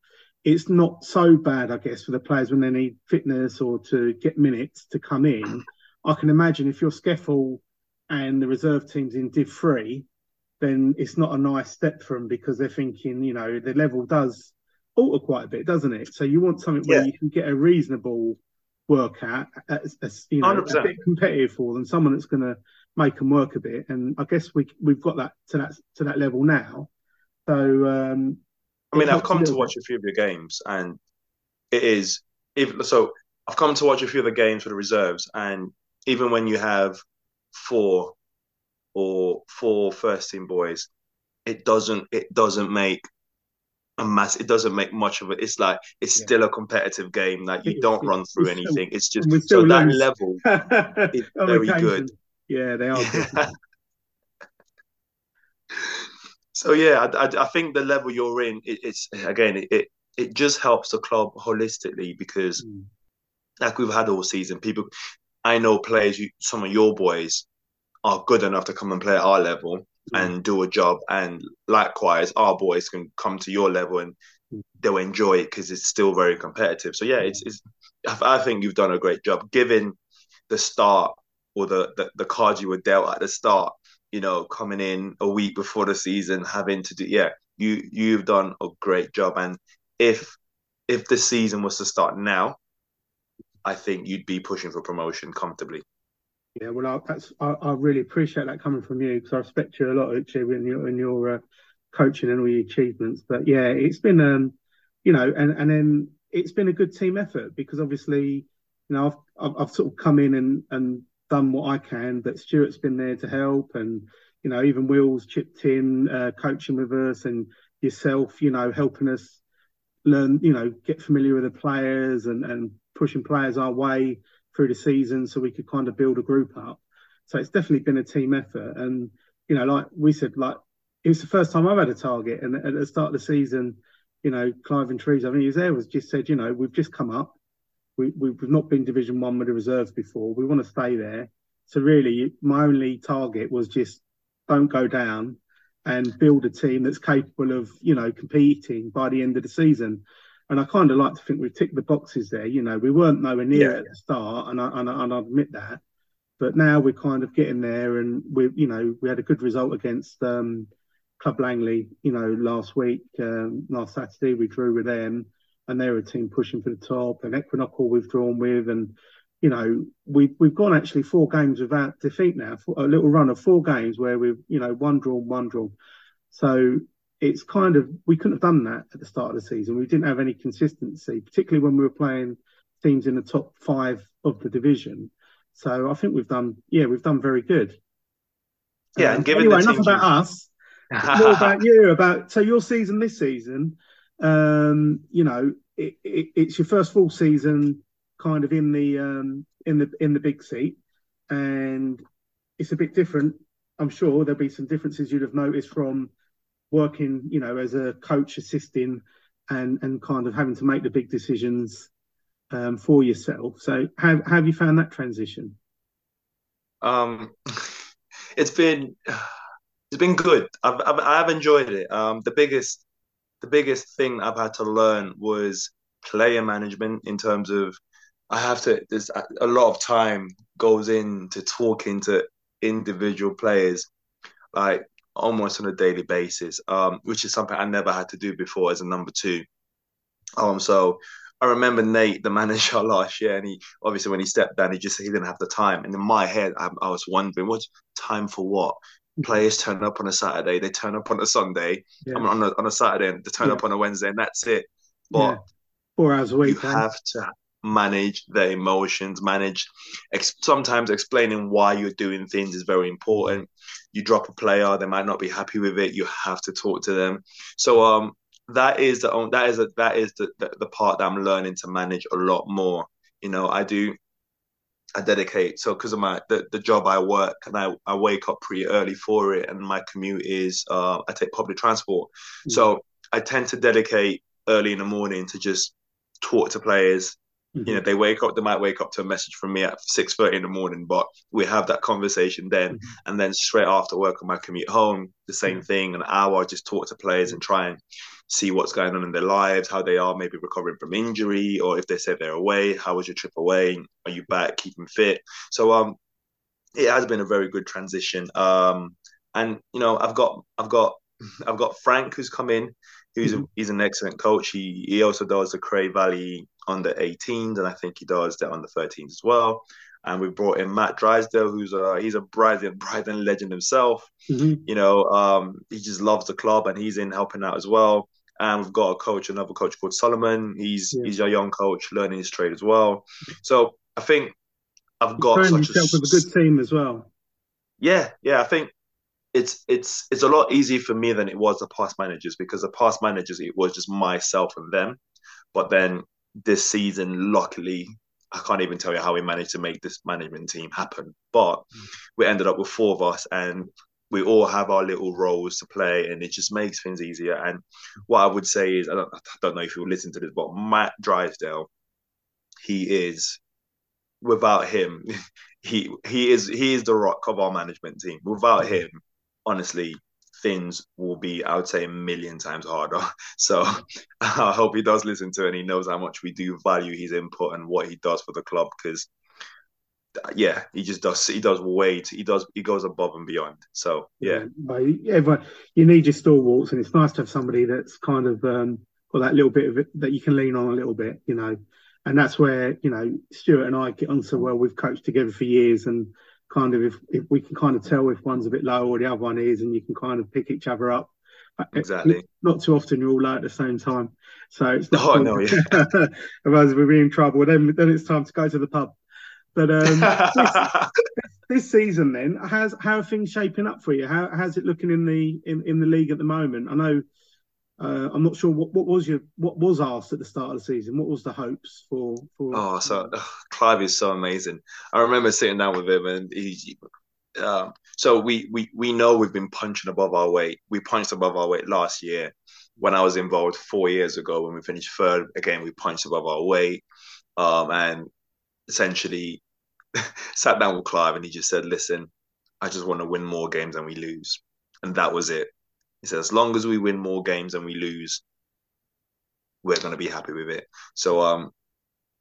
It's not so bad, I guess, for the players when they need fitness or to get minutes to come in. I can imagine if you're SCEFL and the reserve team's in Div Three, then it's not a nice step for them because they're thinking, you know, the level does alter quite a bit, doesn't it? So you want something where yeah. you can get a reasonable work at, as, as you know, 100%. a bit competitive for them, someone that's going to make them work a bit. And I guess we we've got that to that to that level now. So um, I mean, I've come to watch a few of your games, and it is even so. I've come to watch a few of the games for the reserves, and even when you have four or four first team boys, it doesn't it doesn't make a mass. It doesn't make much of it. It's like it's yeah. still a competitive game. Like you (laughs) don't run through anything. Still, it's just so that level (laughs) is very good. Yeah, they are. (laughs) so yeah, I, I, I, think the level you're in, it, it's again, it, it, it just helps the club holistically because, mm. like we've had all season, people. I know players. You, some of your boys are good enough to come and play at our level, and do a job. And likewise, our boys can come to your level and mm. they'll enjoy it because it's still very competitive. So yeah, it's, it's I think you've done a great job given the start or the, the the cards you were dealt at the start. You know, coming in a week before the season, having to do yeah, you you've done a great job. And if if the season was to start now, I think you'd be pushing for promotion comfortably. Yeah, well, I, that's I, I really appreciate that coming from you because I respect you a lot, actually, in your in your uh, coaching and all your achievements. But yeah, it's been um, you know, and and then it's been a good team effort because obviously, you know, I've I've, I've sort of come in and and done what I can, but Stuart's been there to help, and you know, even Will's chipped in, uh, coaching with us, and yourself, you know, helping us learn, you know, get familiar with the players and and pushing players our way through the season so we could kind of build a group up. So it's definitely been a team effort. And, you know, like we said, like it was the first time I've had a target. And at the start of the season, you know, Clive and Trees, I mean, he was there, was just said, you know, we've just come up. We, we've not been Division One with the reserves before. We want to stay there. So really, my only target was just don't go down and build a team that's capable of, you know, competing by the end of the season. And I kind of like to think we've ticked the boxes there. You know, we weren't nowhere near yeah. at the start, and I, and I, and I admit that. But now we're kind of getting there, and we, you know, we had a good result against um, Club Langley, you know, last week, um, last Saturday, we drew with them, and they're a team pushing for the top. And Equinoctial we've drawn with, and you know, we've we've gone actually four games without defeat now, a little run of four games where we've, you know, one drawn, one drawn. So it's kind of we couldn't have done that at the start of the season. We didn't have any consistency, particularly when we were playing teams in the top five of the division. So I think we've done, yeah, we've done very good. Yeah, um, and given anyway, enough about us. more about you. About so your season this season. Um, you know, it, it, it's your first full season, kind of in the um, in the in the big seat, and it's a bit different. I'm sure there'll be some differences you'd have noticed from working, you know, as a coach assisting and and kind of having to make the big decisions um, for yourself. So how, how have you found that transition? Um, (laughs) it's been it's been good. I've, I've I've enjoyed it. Um, the biggest the biggest thing I've had to learn was player management in terms of I have to. There's a lot of time goes into talking to individual players. Like almost on a daily basis, um, which is something I never had to do before as a number two. Um, so I remember Nate, the (laughs) manager last year, and he obviously when he stepped down, he just said he didn't have the time. And in my head, I, I was wondering, what time for what? Players turn up on a Saturday, they turn up on a Sunday, yeah. I mean, on a on a Saturday, and they turn yeah. up on a Wednesday, and that's it. But yeah. four hours a week. You have to manage the emotions, manage ex- sometimes explaining why you're doing things is very important. You drop a player, they might not be happy with it. You have to talk to them. So um that is the that is a, that is the, the, the part that I'm learning to manage a lot more. You know, I do I dedicate so because of my the, the job I work and I, I wake up pretty early for it and my commute is uh I take public transport. Mm-hmm. So I tend to dedicate early in the morning to just talk to players, Mm-hmm. You know, they wake up, they might wake up to a message from me at six thirty in the morning, but we have that conversation then, mm-hmm. and then straight after work on my commute home, the same mm-hmm. thing. An hour, I just talk to players and try and see what's going on in their lives, how they are maybe recovering from injury, or if they said they're away, how was your trip away? Are you back, keeping fit? So um, it has been a very good transition. Um, and you know, I've got I've got I've got Frank who's come in. He's, mm-hmm. a, he's an excellent coach. He he also does the Cray Valley under 18s, and I think he does that on the under 13s as well. And we brought in Matt Drysdale, who's a he's a Bridon Bridon legend himself. Mm-hmm. You know, um, he just loves the club, and he's in helping out as well. And we've got a coach, another coach called Solomon. He's yeah. he's a young coach, learning his trade as well. So I think I've got such a, with a good team as well. Yeah, yeah. I think it's it's it's a lot easier for me than it was the past managers because the past managers it was just myself and them. But then this season, luckily, I can't even tell you how we managed to make this management team happen. But we ended up with four of us, and we all have our little roles to play, and it just makes things easier. And what I would say is, I don't, I don't know if you'll listen to this, but Matt Drysdale, he is without him, (laughs) he he is he is the rock of our management team. Without him, honestly, things will be, I would say, a million times harder. (laughs) So (laughs) I hope he does listen to it and he knows how much we do value his input and what he does for the club because yeah, he just does. He does way. he does. He goes above and beyond. So yeah, yeah you need your stalwarts, and it's nice to have somebody that's kind of um, got that little bit of it that you can lean on a little bit, you know. And that's where you know Stuart and I get on so well. We've coached together for years, and kind of if, if we can kind of tell if one's a bit low or the other one is, and you can kind of pick each other up. Uh, exactly. Not too often you're all low at the same time, so it's not. (laughs) Oh no, yeah. (laughs) Otherwise we'll be in trouble. Then then it's time to go to the pub. But um, (laughs) this, this, season, then, how's how are things shaping up for you? How how's it looking in the in, in the league at the moment? I know uh, I'm not sure what, what was your what was asked at the start of the season. What was the hopes for? for oh, so Clive is so amazing. I remember sitting down with him, and he. Um, so we we we know we've been punching above our weight. We punched above our weight last year when I was involved four years ago. When we finished third, again we punched above our weight, um, and essentially (laughs) sat down with Clive and he just said, "Listen, I just want to win more games than we lose," and that was it. He said, "As long as we win more games than we lose, we're going to be happy with it." So, um,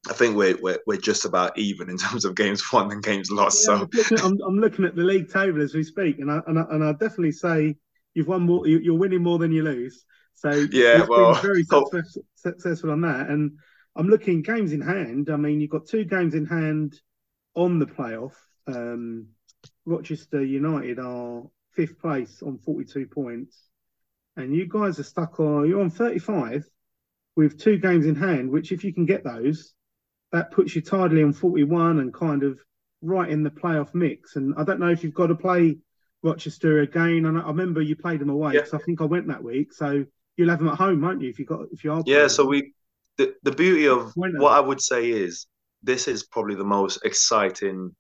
I think we're, we're we're just about even in terms of games (laughs) won and games lost. Yeah, so I'm looking, I'm, I'm looking, at the league table as we speak, and I and I, and I definitely say you've won more. You're winning more than you lose. So (laughs) yeah, well, very successful, successful on that, and I'm looking games in hand. I mean, you've got two games in hand on the playoff. Um, Rochester United are fifth place on 42 points, and you guys are stuck on. You're on 35 with two games in hand. Which, if you can get those, that puts you tidily on 41 and kind of right in the playoff mix. And I don't know if you've got to play Rochester again. And I remember you played them away because yeah. I think I went that week. So you'll have them at home, won't you? If you got if you are. Yeah. So we the, the beauty of what I would say is this is probably the most exciting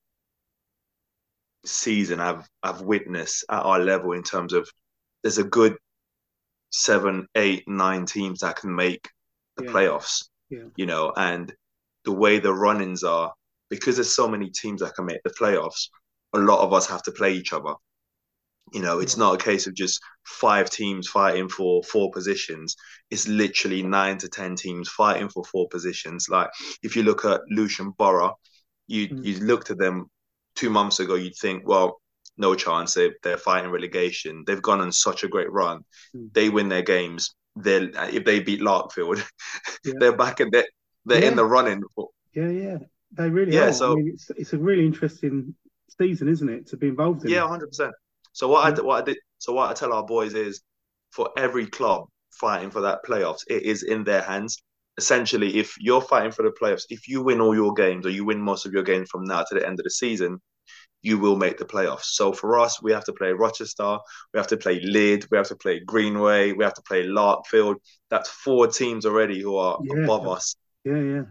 season I've I've witnessed at our level in terms of there's a good seven, eight, nine teams that can make the yeah. playoffs. Yeah. You know, and the way the run-ins are, because there's so many teams that can make the playoffs, a lot of us have to play each other. You know, it's not a case of just five teams fighting for four positions. It's literally nine to ten teams fighting for four positions. Like if you look at Lewisham Borough, you mm. you looked at them two months ago, you'd think, well, no chance. They they're fighting relegation. They've gone on such a great run. Mm. They win their games. They if they beat Larkfield, yeah. (laughs) they're back and they're they're yeah. in the running. Yeah, yeah, they really yeah, are. So I mean, it's it's a really interesting season, isn't it, to be involved in? Yeah, hundred percent. So what I what I did so what I tell our boys is for every club fighting for that playoffs, it is in their hands. Essentially, if you're fighting for the playoffs, if you win all your games or you win most of your games from now to the end of the season, you will make the playoffs. So for us, we have to play Rochester, we have to play Lydd, we have to play Greenway, we have to play Larkfield. That's four teams already who are yeah. above us. Yeah, yeah.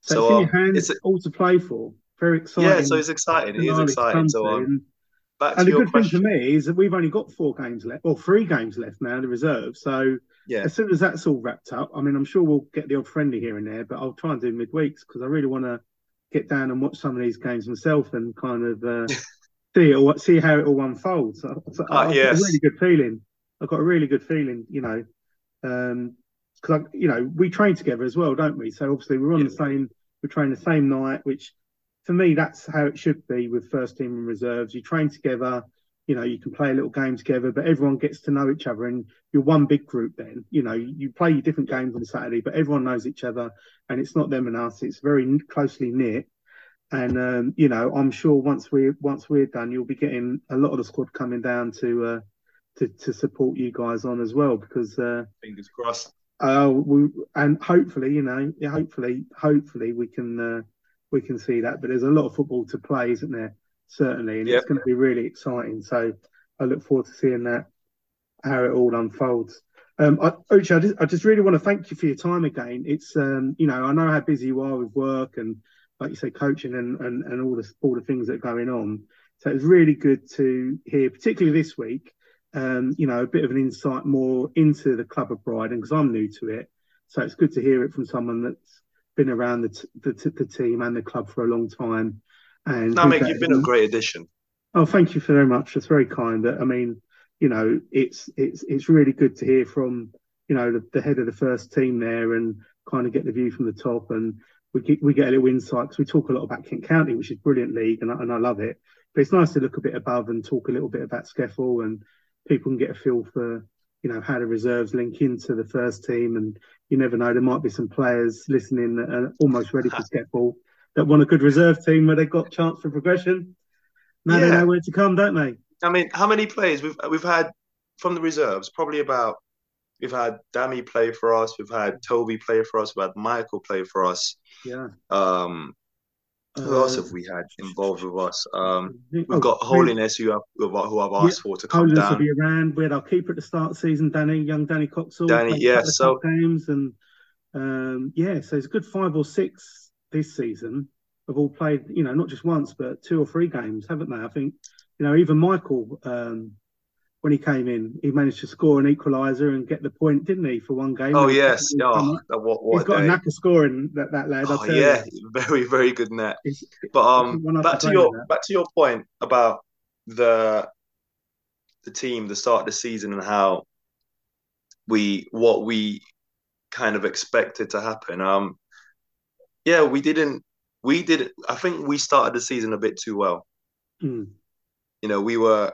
So, so it's, um, it's all to play for. Very exciting. Yeah, so it's exciting. It is exciting. So um, back and the good question. thing for me is that we've only got four games left, or three games left now, the reserve. So yeah. as soon as that's all wrapped up, I mean, I'm sure we'll get the odd friendly here and there, but I'll try and do midweeks because I really want to get down and watch some of these games myself and kind of uh, (laughs) see it, see how it all unfolds. So, so uh, I've yes. got a really good feeling. I've got a really good feeling, you know, because um, you know we train together as well, don't we? So obviously we're on yeah. the same, we train the same night, which for me, that's how it should be with first team and reserves. You train together, you know, you can play a little game together, but everyone gets to know each other and you're one big group then. You know, you play different games on Saturday, but everyone knows each other and it's not them and us, it's very closely knit. And um, you know, I'm sure once we once we're done, you'll be getting a lot of the squad coming down to uh, to to support you guys on as well because uh, fingers crossed. Uh, we, and hopefully, you know, hopefully, hopefully we can uh, we can see that. But there's a lot of football to play, isn't there? Certainly, and yep. it's going to be really exciting. So I look forward to seeing that how it all unfolds. Um, I, Uche, I just, I just really want to thank you for your time again. It's um, you know I know how busy you are with work and like you say coaching and, and, and all the all the things that are going on. So it's really good to hear, particularly this week, um, you know, a bit of an insight more into the club of Bridon because I'm new to it. So it's good to hear it from someone that's been around the, t- the, t- the team and the club for a long time. And no, mate, you've been a great addition. Oh, thank you very much. That's very kind. I mean, you know, it's it's it's really good to hear from you know the, the head of the first team there and kind of get the view from the top and we get, we get a little insight because we talk a lot about Kent County, which is brilliant league, and I, and I love it. But it's nice to look a bit above and talk a little bit about SCEFL, and people can get a feel for you know how the reserves link into the first team. And you never know, there might be some players listening that are almost ready for (laughs) SCEFL that want a good reserve team where they've got chance for progression. Now yeah. they know where to come, don't they? I mean, how many players we've we've had from the reserves? Probably about We've had Dammy play for us. We've had Toby play for us. We've had Michael play for us. Yeah. Um, who uh, else have we had involved with us? Um, we've oh, got Holiness who have who have asked yeah, for to come Holiness down. will be around. We had our keeper at the start of the season, Danny, young Danny Coxall. Danny, yeah. So games and um, yeah, so it's a good five or six this season. Have all played, you know, not just once, but two or three games, haven't they? I think, you know, even Michael um, when he came in, he managed to score an equaliser and get the point, didn't he, for one game? Oh yes, oh, what, what he's got a knack of scoring that that lad. Oh yeah, you. (laughs) very very good net. It's, but um, back to your back to your point about the the team, the start of the season, and how we what we kind of expected to happen. Um, yeah, we didn't. We did. I think we started the season a bit too well. Mm. You know, we were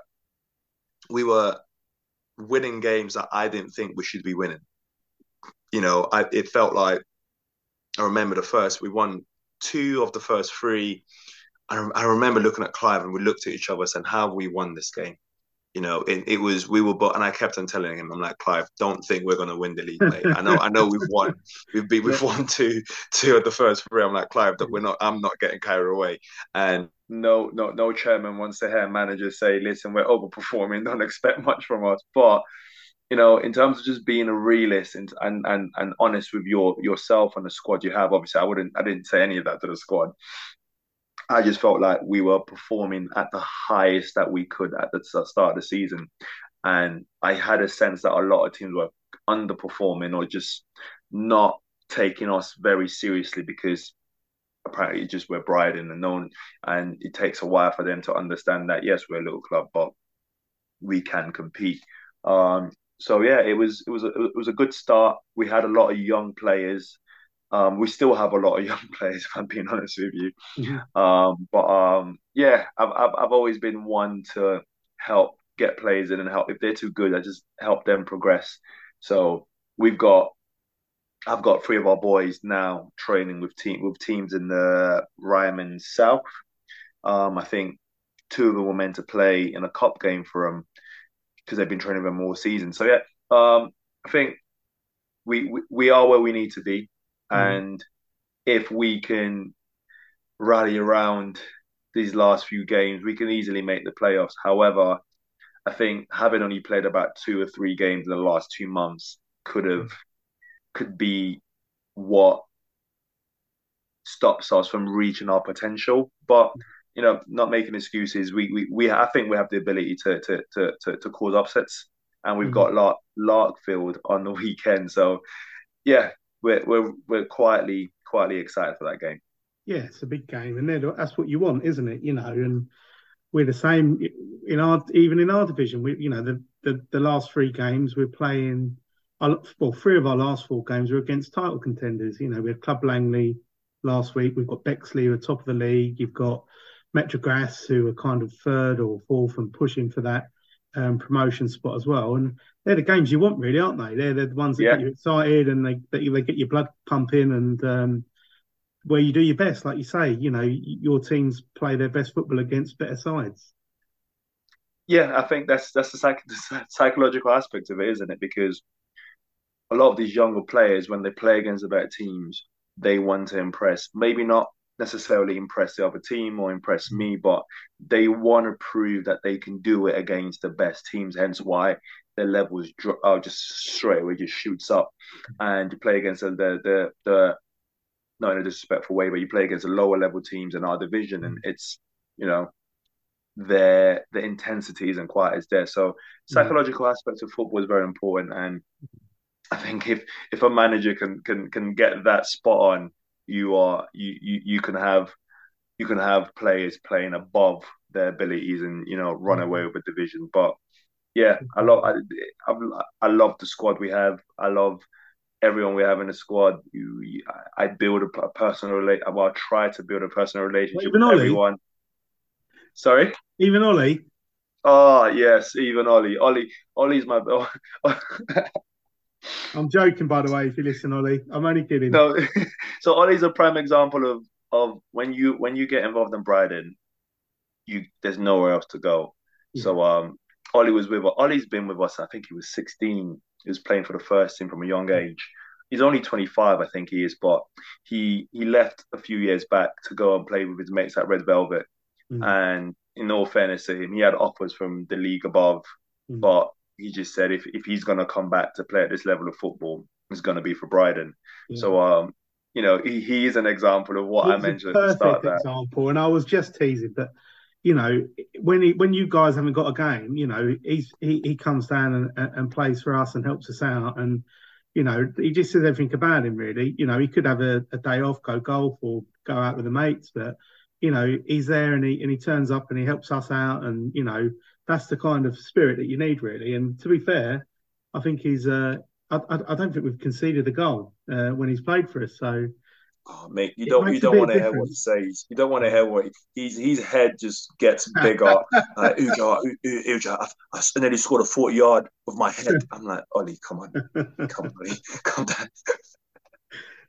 we were winning games that I didn't think we should be winning. You know, I, it felt like I remember the first we won two of the first three. I, I remember looking at Clive and we looked at each other and "How we won this game?" You know, it, it was we were, but and I kept on telling him, I'm like, Clive, don't think we're going to win the league, mate. I know, I know, we've won, (laughs) we've been, we've won two, two of the first three. I'm like, Clive, that we're not, I'm not getting carried away. And no, no, no chairman wants to hear managers say, listen, we're overperforming, don't expect much from us. But you know, in terms of just being a realist and and and, and honest with your yourself and the squad you have, obviously, I wouldn't, I didn't say any of that to the squad. I just felt like we were performing at the highest that we could at the start of the season. And I had a sense that a lot of teams were underperforming or just not taking us very seriously because apparently just we're Bridon and known and it takes a while for them to understand that yes we're a little club but we can compete um so yeah it was it was a, it was a good start we had a lot of young players um, we still have a lot of (laughs) young players, if I'm being honest with you. Mm-hmm. Um, but um, yeah, I've, I've, I've always been one to help get players in and help if they're too good, I just help them progress. So we've got I've got three of our boys now training with team with teams in the Ryman South. Um, I think two of them were meant to play in a cup game for them because they've been training them all season. So yeah, um, I think we, we we are where we need to be. Mm. And if we can rally around these last few games, we can easily make the playoffs. However, I think having only played about two or three games in the last two months could have mm. could be what stops us from reaching our potential. But you know, not making excuses. We we, we I think we have the ability to to to to, to cause upsets, and we've mm-hmm. got Lark Larkfield on the (laughs) weekend. So yeah, we're we're we're quietly quietly excited for that game. Yeah, it's a big game, and that's what you want, isn't it? You know, and we're the same in our even in our division. We, you know, the the, the last three games we're playing. Well, three of our last four games were against title contenders. You know, we had Club Langley last week. We've got Bexley who are top of the league. You've got Metrogas who are kind of third or fourth and pushing for that um, promotion spot as well. And they're the games you want, really, aren't they? They're, they're the ones that yeah. get you excited and they that they get your blood pumping and um, where you do your best, like you say. You know, your teams play their best football against better sides. Yeah, I think that's that's the, psych- (laughs) the psychological aspect of it, isn't it? Because a lot of these younger players, when they play against the better teams, they want to impress. Maybe not necessarily impress the other team or impress mm. me, but they want to prove that they can do it against the best teams. Hence why their levels dro- oh, just straight away just shoots up, mm. and you play against the the the not in a disrespectful way, but you play against the lower level teams in our division, and mm. it's you know their the intensity isn't quite as there. So psychological mm. aspects of football is very important, and I think if if a manager can can can get that spot on you are you, you you can have you can have players playing above their abilities and you know run away mm-hmm. with the division. But yeah, I love I, I, I love the squad we have. I love everyone we have in the squad. You, you I build a, a personal relate. Well, I try to build a personal relationship with Ollie? everyone. Sorry, even Ollie. Oh yes, even Ollie. Ollie, Ollie's my. (laughs) Oh, I'm joking, by the way. If you listen, Ollie, I'm only kidding. No, (laughs) so Ollie's a prime example of of when you when you get involved in Bridon, you there's nowhere else to go. Yeah. So um, Ollie was with Ollie's been with us. I think he was 16. He was playing for the first team from a young age. He's only 25, I think he is, but he he left a few years back to go and play with his mates at Red Velvet. Mm. And in all fairness to him, he had offers from the league above, mm. but he just said if, if he's going to come back to play at this level of football, it's going to be for Bridon. Yeah. So, um, you know, he, he is an example of what He's I mentioned at the start. Perfect example, and I was just teasing, but you know, when he when you guys haven't got a game, you know, he's he, he comes down and, and plays for us and helps us out, and you know, he just says everything about him. Really, you know, he could have a, a day off, go golf, or go out with the mates, but you know, he's there and he and he turns up and he helps us out, and you know, that's the kind of spirit that you need, really. And to be fair, I think he's. Uh, I, I don't think we've conceded a goal uh, when he's played for us. So, oh, mate, you don't you don't want to hear what he says. You don't want to hear what he, he's his head just gets (laughs) bigger. uh, Uja, Uja, I, I nearly scored a forty yard with my head. (laughs) I'm like, Ollie, come on, come on, Ollie, (laughs) come down.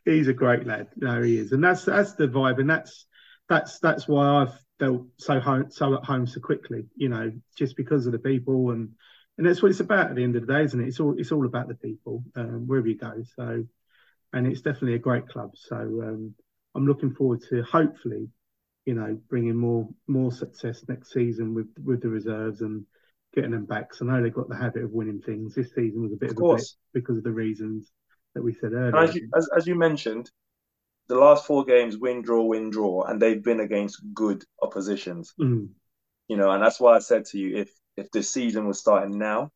he's a great lad. No, he is, and that's that's the vibe, and that's that's that's why I've felt so home, so at home so quickly. You know, just because of the people, and and that's what it's about at the end of the day, isn't it? It's all it's all about the people um, wherever you go. So, and it's definitely a great club. So um, I'm looking forward to hopefully, you know, bringing more more success next season with with the reserves and getting them back. So I know they've got the habit of winning things. This season was a bit of, of a bit because of the reasons that we said earlier. As you, as, as you mentioned, the last four games win draw win draw and they've been against good oppositions. Mm. you know and that's why i said to you if if the season was starting now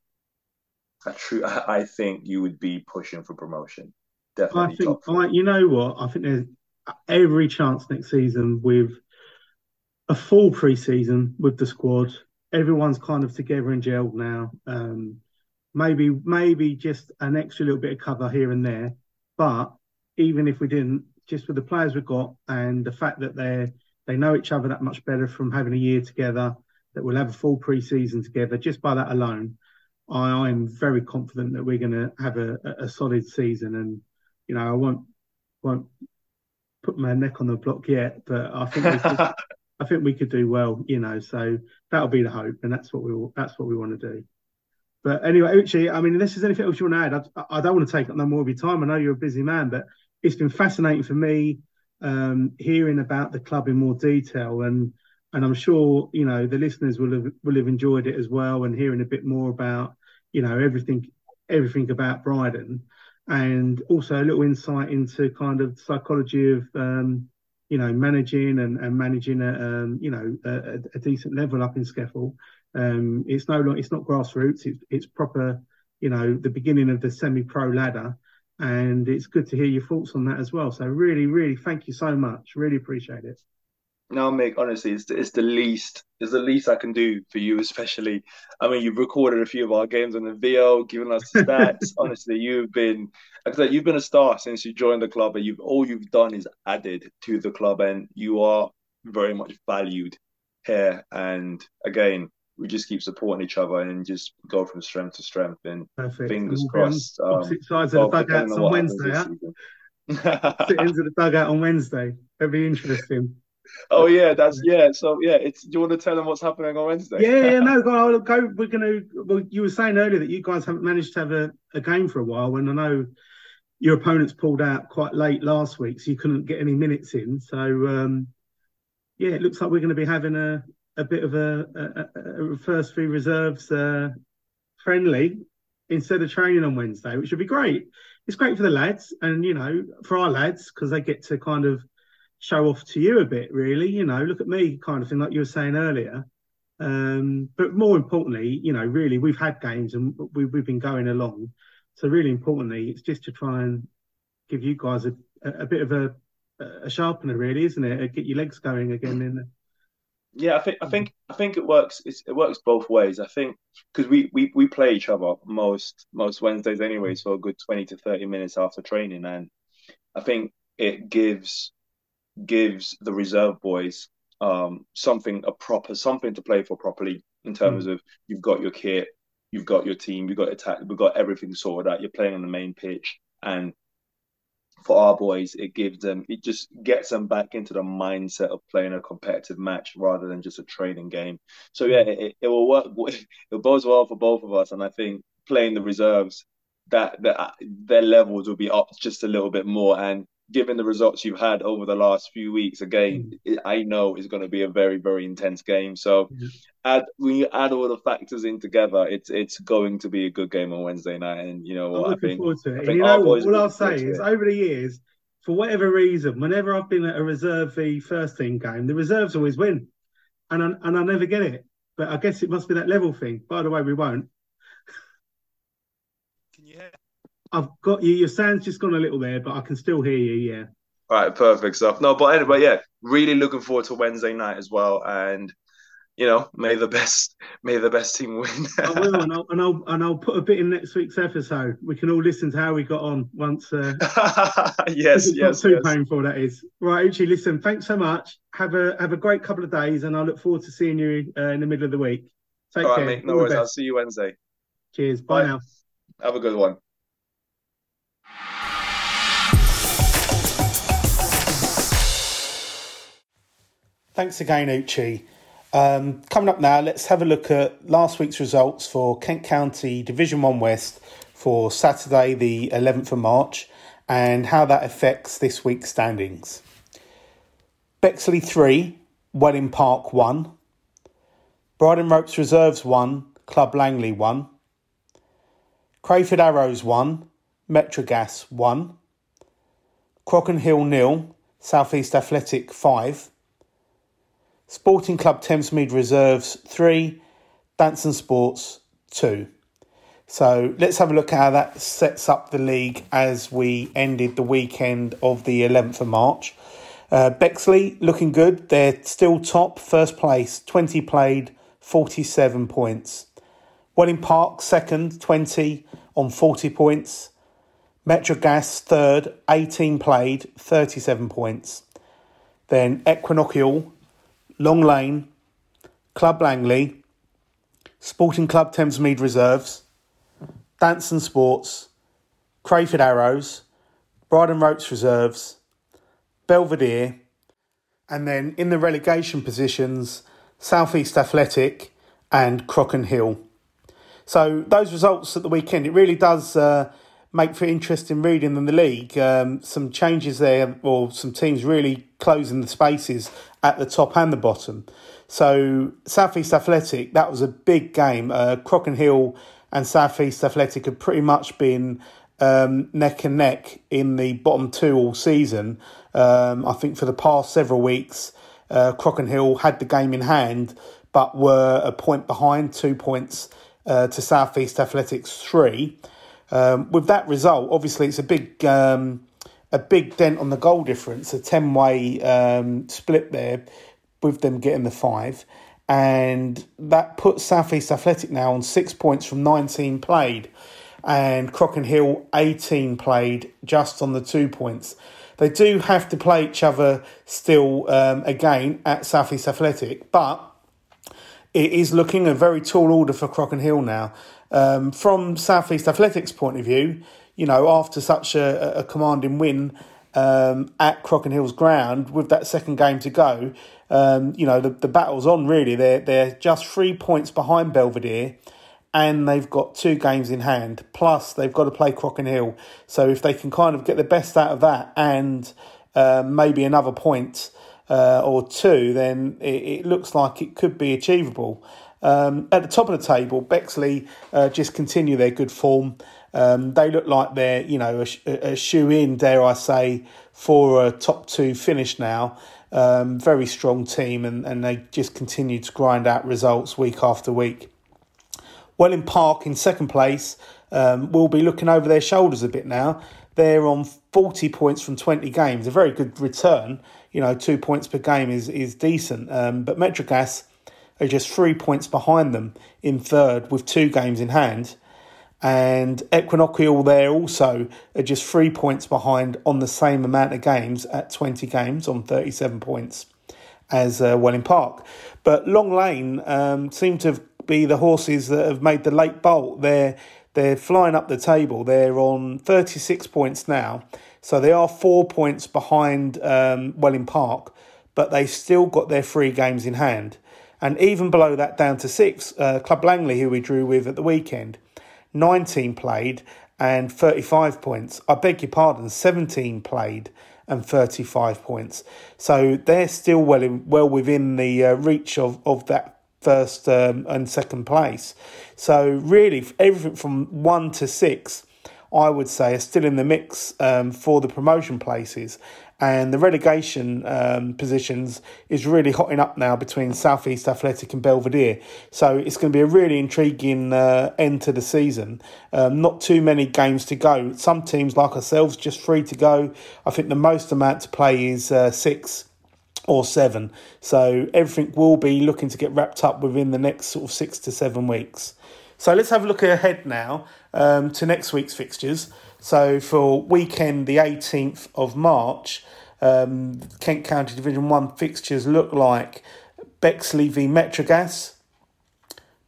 I true I, think you would be pushing for promotion. Definitely i think I, you know what? I think there's every chance next season with a full pre-season with the squad. Everyone's kind of together and gelled now. Um, maybe maybe just an extra little bit of cover here and there. But even if we didn't just with the players we've got and the fact that they they know each other that much better from having a year together, that we'll have a full pre-season together. Just by that alone, I, am very confident that we're going to have a, a, solid season. And you know, I won't won't put my neck on the block yet, but I think we could, (laughs) I think we could do well. You know, so that'll be the hope, and that's what we that's what we want to do. But anyway, Uche, I mean, unless there's anything else you want to add, I, I don't want to take up no more of your time. I know you're a busy man, but it's been fascinating for me um, hearing about the club in more detail, and and I'm sure you know the listeners will have will have enjoyed it as well, and hearing a bit more about you know everything everything about Bridon, and also a little insight into kind of psychology of um, you know managing and, and managing a um, you know a, a, decent level up in SCEFL. Um, it's no it's not grassroots. It's it's proper you know the beginning of the semi-pro ladder and it's good to hear your thoughts on that as well. So really, really, thank you so much. Really appreciate it. No, Mick, honestly, it's the, it's the least it's the least I can do for you, especially. I mean, you've recorded a few of our games on the video, given us the stats. (laughs) honestly, you've been like I said, you've been a star since you joined the club, and you've all you've done is added to the club, and you are very much valued here. And again, we just keep supporting each other and just go from strength to strength. And Perfect. fingers crossed. Um, opposite sides of the dugouts on Wednesday. Huh? (laughs) Sit into the dugout on Wednesday. That'd be interesting. Oh yeah, that's yeah. So yeah, it's. Do you want to tell them what's happening on Wednesday? Yeah, yeah, no, (laughs) go, go. We're gonna. Well, you were saying earlier that you guys haven't managed to have a, a game for a while, and I know your opponents pulled out quite late last week, so you couldn't get any minutes in. So um, yeah, it looks like we're going to be having a a bit of a, a, a first three reserves uh, friendly instead of training on Wednesday, which would be great. It's great for the lads, and you know, for our lads because they get to kind of show off to you a bit. Really, you know, look at me, kind of thing, like you were saying earlier. Um, but more importantly, you know, really, we've had games and we, we've been going along. So really importantly, it's just to try and give you guys a, a, bit of a, a sharpener, really, isn't it? Get your legs going again in Yeah, I think I think I think it works. It's, it works both ways. I think because we, we we play each other most most Wednesdays anyway, so a good twenty to thirty minutes after training, and I think it gives gives the reserve boys um, something a proper something to play for properly in terms mm. of you've got your kit, you've got your team, you've got attack, we've got everything sorted out. You're playing on the main pitch, and for our boys, it gives them, it just gets them back into the mindset of playing a competitive match rather than just a training game. So yeah, it, it will work. (laughs) It bodes well for both of us, and I think playing the reserves, that that their levels will be up just a little bit more, and given the results you've had over the last few weeks, again, mm. I know it's going to be a very, very intense game. So, yeah. add when you add all the factors in together, it's it's going to be a good game on Wednesday night. And you know what? I think, I think you know all I'll say is over the years, for whatever reason, whenever I've been at a reserve v first team game, the reserves always win, and I, and I never get it. But I guess it must be that level thing. By the way, we won't. I've got you. Your sound's just gone a little there, but I can still hear you. Yeah. All right, perfect stuff. No, but anyway, yeah, really looking forward to Wednesday night as well, and you know, may the best, may the best team win. (laughs) I will, and I'll, and I'll and I'll put a bit in next week's episode. We can all listen to how we got on once. Uh, (laughs) yes, yes, too yes. painful that is. Right, Uche, listen. Thanks so much. Have a have a great couple of days, and I look forward to seeing you uh, in the middle of the week. Take all care. Right, mate, no worries. I'll see you Wednesday. Cheers. Bye, Bye now. Have a good one. Thanks again, Uche. Um, coming up now, let's have a look at last week's results for Kent County Division 1 West for Saturday, the 11th of March, and how that affects this week's standings. Bexley 3, Welling Park 1, Bridon Ropes Reserves 1, Club Langley 1, Crayford Arrows 1, Metrogas 1, Crockenhill nil, Southeast Athletic 5, Sporting Club Thamesmead Reserves 3, Danson Sports 2. So let's have a look at how that sets up the league as we ended the weekend of the 11th of March. Uh, Bexley looking good. They're still top, first place, 20 played, 47 points. Welling Park second, 20 on 40 points. Metrogas third, 18 played, 37 points. Then Equinoctial Long Lane, Club Langley, Sporting Club Thamesmead Reserves, Danson Sports, Crayford Arrows, Bridon Ropes Reserves, Belvedere, and then in the relegation positions, Southeast Athletic and Crockenhill. So those results at the weekend, it really does uh, make for interesting reading in the league. Um, some changes there, or some teams really closing the spaces at the top and the bottom. So Southeast Athletic, that was a big game. Uh, Crockenhill and Southeast Athletic had pretty much been um, neck and neck in the bottom two all season. Um, I think for the past several weeks, uh, Crockenhill had the game in hand, but were a point behind, two points uh, to Southeast Athletics three. Um, with that result, obviously, it's a big um, a big dent on the goal difference, a ten way um, split there, with them getting the five, and that puts Southeast Athletic now on six points from nineteen played, and Crockenhill eighteen played just on the two points. They do have to play each other still um, again at Southeast Athletic, but it is looking a very tall order for Crockenhill now. Um, from Southeast Athletics' point of view, you know, after such a, a commanding win um, at Crockenhill's ground with that second game to go, um, you know, the, the battle's on really. They're, they're just three points behind Belvedere and they've got two games in hand. Plus, they've got to play Crockenhill. So if they can kind of get the best out of that and uh, maybe another point uh, or two, then it, it, looks like it could be achievable. Um, at the top of the table, Bexley uh, just continue their good form. Um, they look like they're, you know, a, a shoe in, dare I say, for a top two finish now. Um, very strong team, and, and they just continue to grind out results week after week. Welling Park in second place um, will be looking over their shoulders a bit now. They're on 40 points from 20 games, a very good return. You know, two points per game is, is decent. Um, but Metrogas are just three points behind them in third with two games in hand. And Equinoctial there also are just three points behind on the same amount of games at 20 games on 37 points as uh, Welling Park. But Long Lane um, seem to be the horses that have made the late bolt. They're they're flying up the table. They're on 36 points now. So they are four points behind um, Welling Park, but they still got their three games in hand. And even below that, down to six, uh, Club Langley, who we drew with at the weekend, 19 played and 35 points. I beg your pardon, 17 played and 35 points. So they're still well in, well within the uh, reach of, of that first um, and second place. So really, everything from one to six, I would say, are still in the mix um, for the promotion places. And the relegation um, positions is really hotting up now between Southeast Athletic and Belvedere. So it's going to be a really intriguing uh, end to the season. Um, not too many games to go. Some teams, like ourselves, just three to go. I think the most amount to play is uh, six or seven. So everything will be looking to get wrapped up within the next sort of six to seven weeks. So let's have a look ahead now um, to next week's fixtures. So for weekend, the 18th of March, um, Kent County Division 1 fixtures look like Bexley v Metrogas,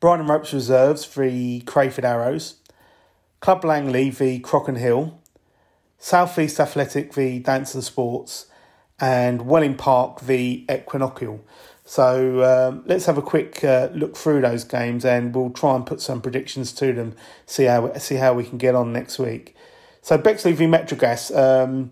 Bridon Ropes Reserves v Crayford Arrows, Club Langley v Crockenhill, Hill, Southeast Athletic v Danson Sports, and Welling Park v Equinoctial. So um, let's have a quick uh, look through those games, and we'll try and put some predictions to them. See how see how we can get on next week. So Bexley v Metrogas. Um,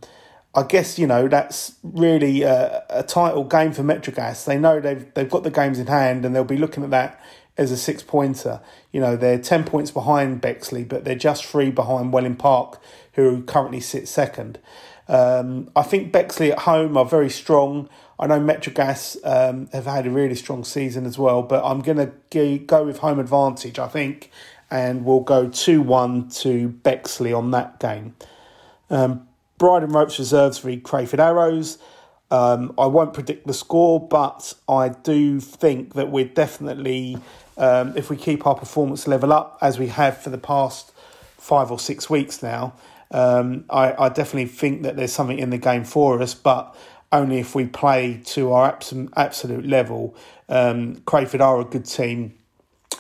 I guess you know that's really a, a title game for Metrogas. They know they've they've got the games in hand, and they'll be looking at that as a six pointer. You know they're ten points behind Bexley, but they're just three behind Welling Park, who currently sit second. Um, I think Bexley at home are very strong. I know Metrogas um, have had a really strong season as well, but I'm going to go with home advantage, I think, and we'll go 2 1 to Bexley on that game. Um, Bridon Ropes Reserves v Crayford Arrows. Um, I won't predict the score, but I do think that we're definitely, um, if we keep our performance level up as we have for the past five or six weeks now, um, I, I definitely think that there's something in the game for us, but only if we play to our absolute, absolute level. Um, Crayford are a good team.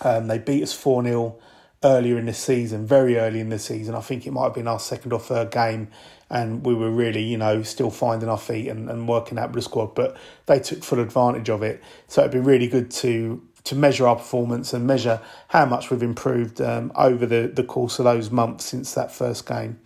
Um, they beat us 4 0 earlier in the season, very early in the season. I think it might have been our second or third game, and we were really, you know, still finding our feet and, and working out the squad, but they took full advantage of it. So it'd be really good to to measure our performance and measure how much we've improved um, over the, the course of those months since that first game.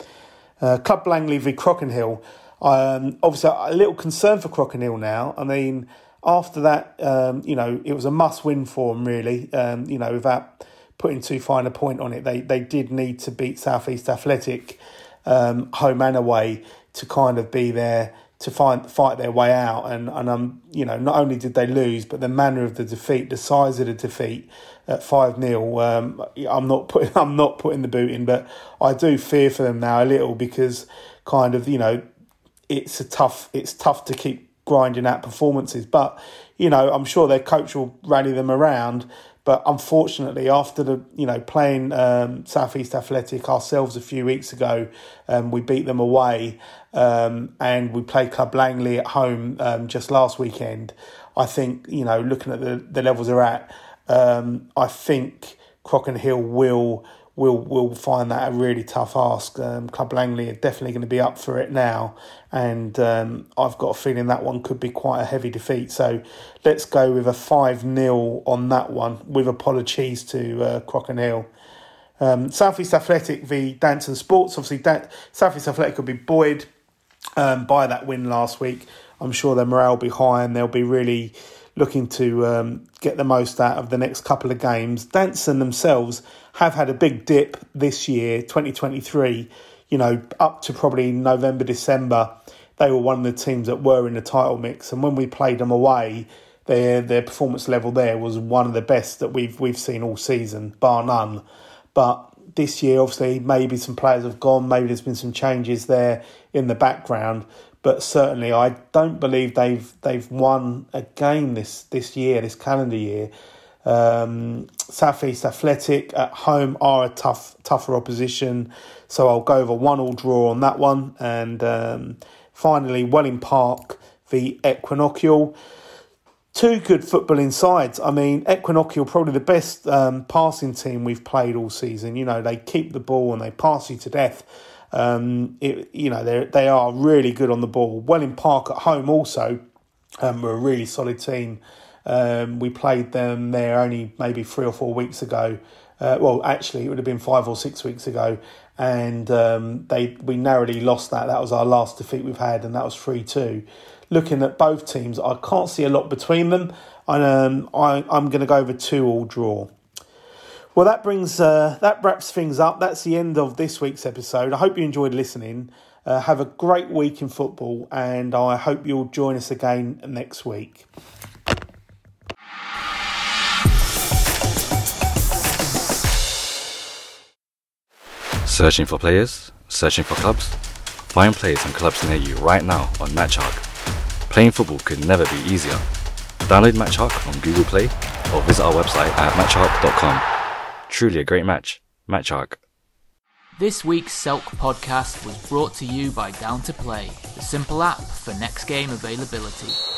Uh, Club Langley v Crockenhill. Um, obviously, a little concern for Crockenhill now. I mean, after that, um, you know, it was a must win for them, really. Um, you know, without putting too fine a point on it, they, they did need to beat Southeast Athletic um, home and away to kind of be there to find fight their way out. And and um, you know, not only did they lose, but the manner of the defeat, the size of the defeat at five 0 um, I'm not putting (laughs) I'm not putting the boot in, but I do fear for them now a little because kind of you know it's a tough it's tough to keep grinding out performances. But you know, I'm sure their coach will rally them around. But unfortunately, after the you know playing um, Southeast Athletic ourselves a few weeks ago, um, we beat them away, um, and we played Club Langley at home um, just last weekend. I think you know looking at the the levels they're at, um, I think Crockenhill will will will find that a really tough ask. Um, Club Langley are definitely going to be up for it now, and um, I've got a feeling that one could be quite a heavy defeat. So let's go with a 5 0 on that one, with apologies to uh, Crockenhill. Um, Southeast Athletic v Danson Sports. Obviously, Dan- Southeast Athletic will be buoyed um, by that win last week. I'm sure their morale will be high and they'll be really looking to um, get the most out of the next couple of games. Danson themselves have had a big dip this year, 2023. You know, up to probably November, December, they were one of the teams that were in the title mix. And when we played them away, their their performance level there was one of the best that we've we've seen all season, bar none. But this year, obviously, maybe some players have gone, maybe there's been some changes there in the background, but certainly I don't believe they've they've won a game this this year, this calendar year. Um, Southeast Athletic at home are a tough tougher opposition, so I'll go over one all draw on that one, and um, finally Welling Park v Equinoctial two good footballing sides. I mean, Equinoctial probably the best um, passing team we've played all season. You know, they keep the ball and they pass you to death. Um, it, you know, they they are really good on the ball. Welling Park at home also um, were a really solid team. Um, we played them there only maybe three or four weeks ago. Uh, well, actually, it would have been five or six weeks ago, and um, they we narrowly lost that. That was our last defeat we've had, and that was three two looking at both teams, I can't see a lot between them. And um, I, I'm going to go over two all draw. Well, that brings uh, that wraps things up. That's the end of this week's episode. I hope you enjoyed listening. Uh, have a great week in football, and I hope you'll join us again next week. Searching for players? Searching for clubs? Find players and clubs near you right now on Matchark Playing football could never be easier. Download Matchark on Google Play or visit our website at matchark.com. Truly a great match. Matchark. This week's Selk podcast was brought to you by Down to Play, the simple app for next game availability.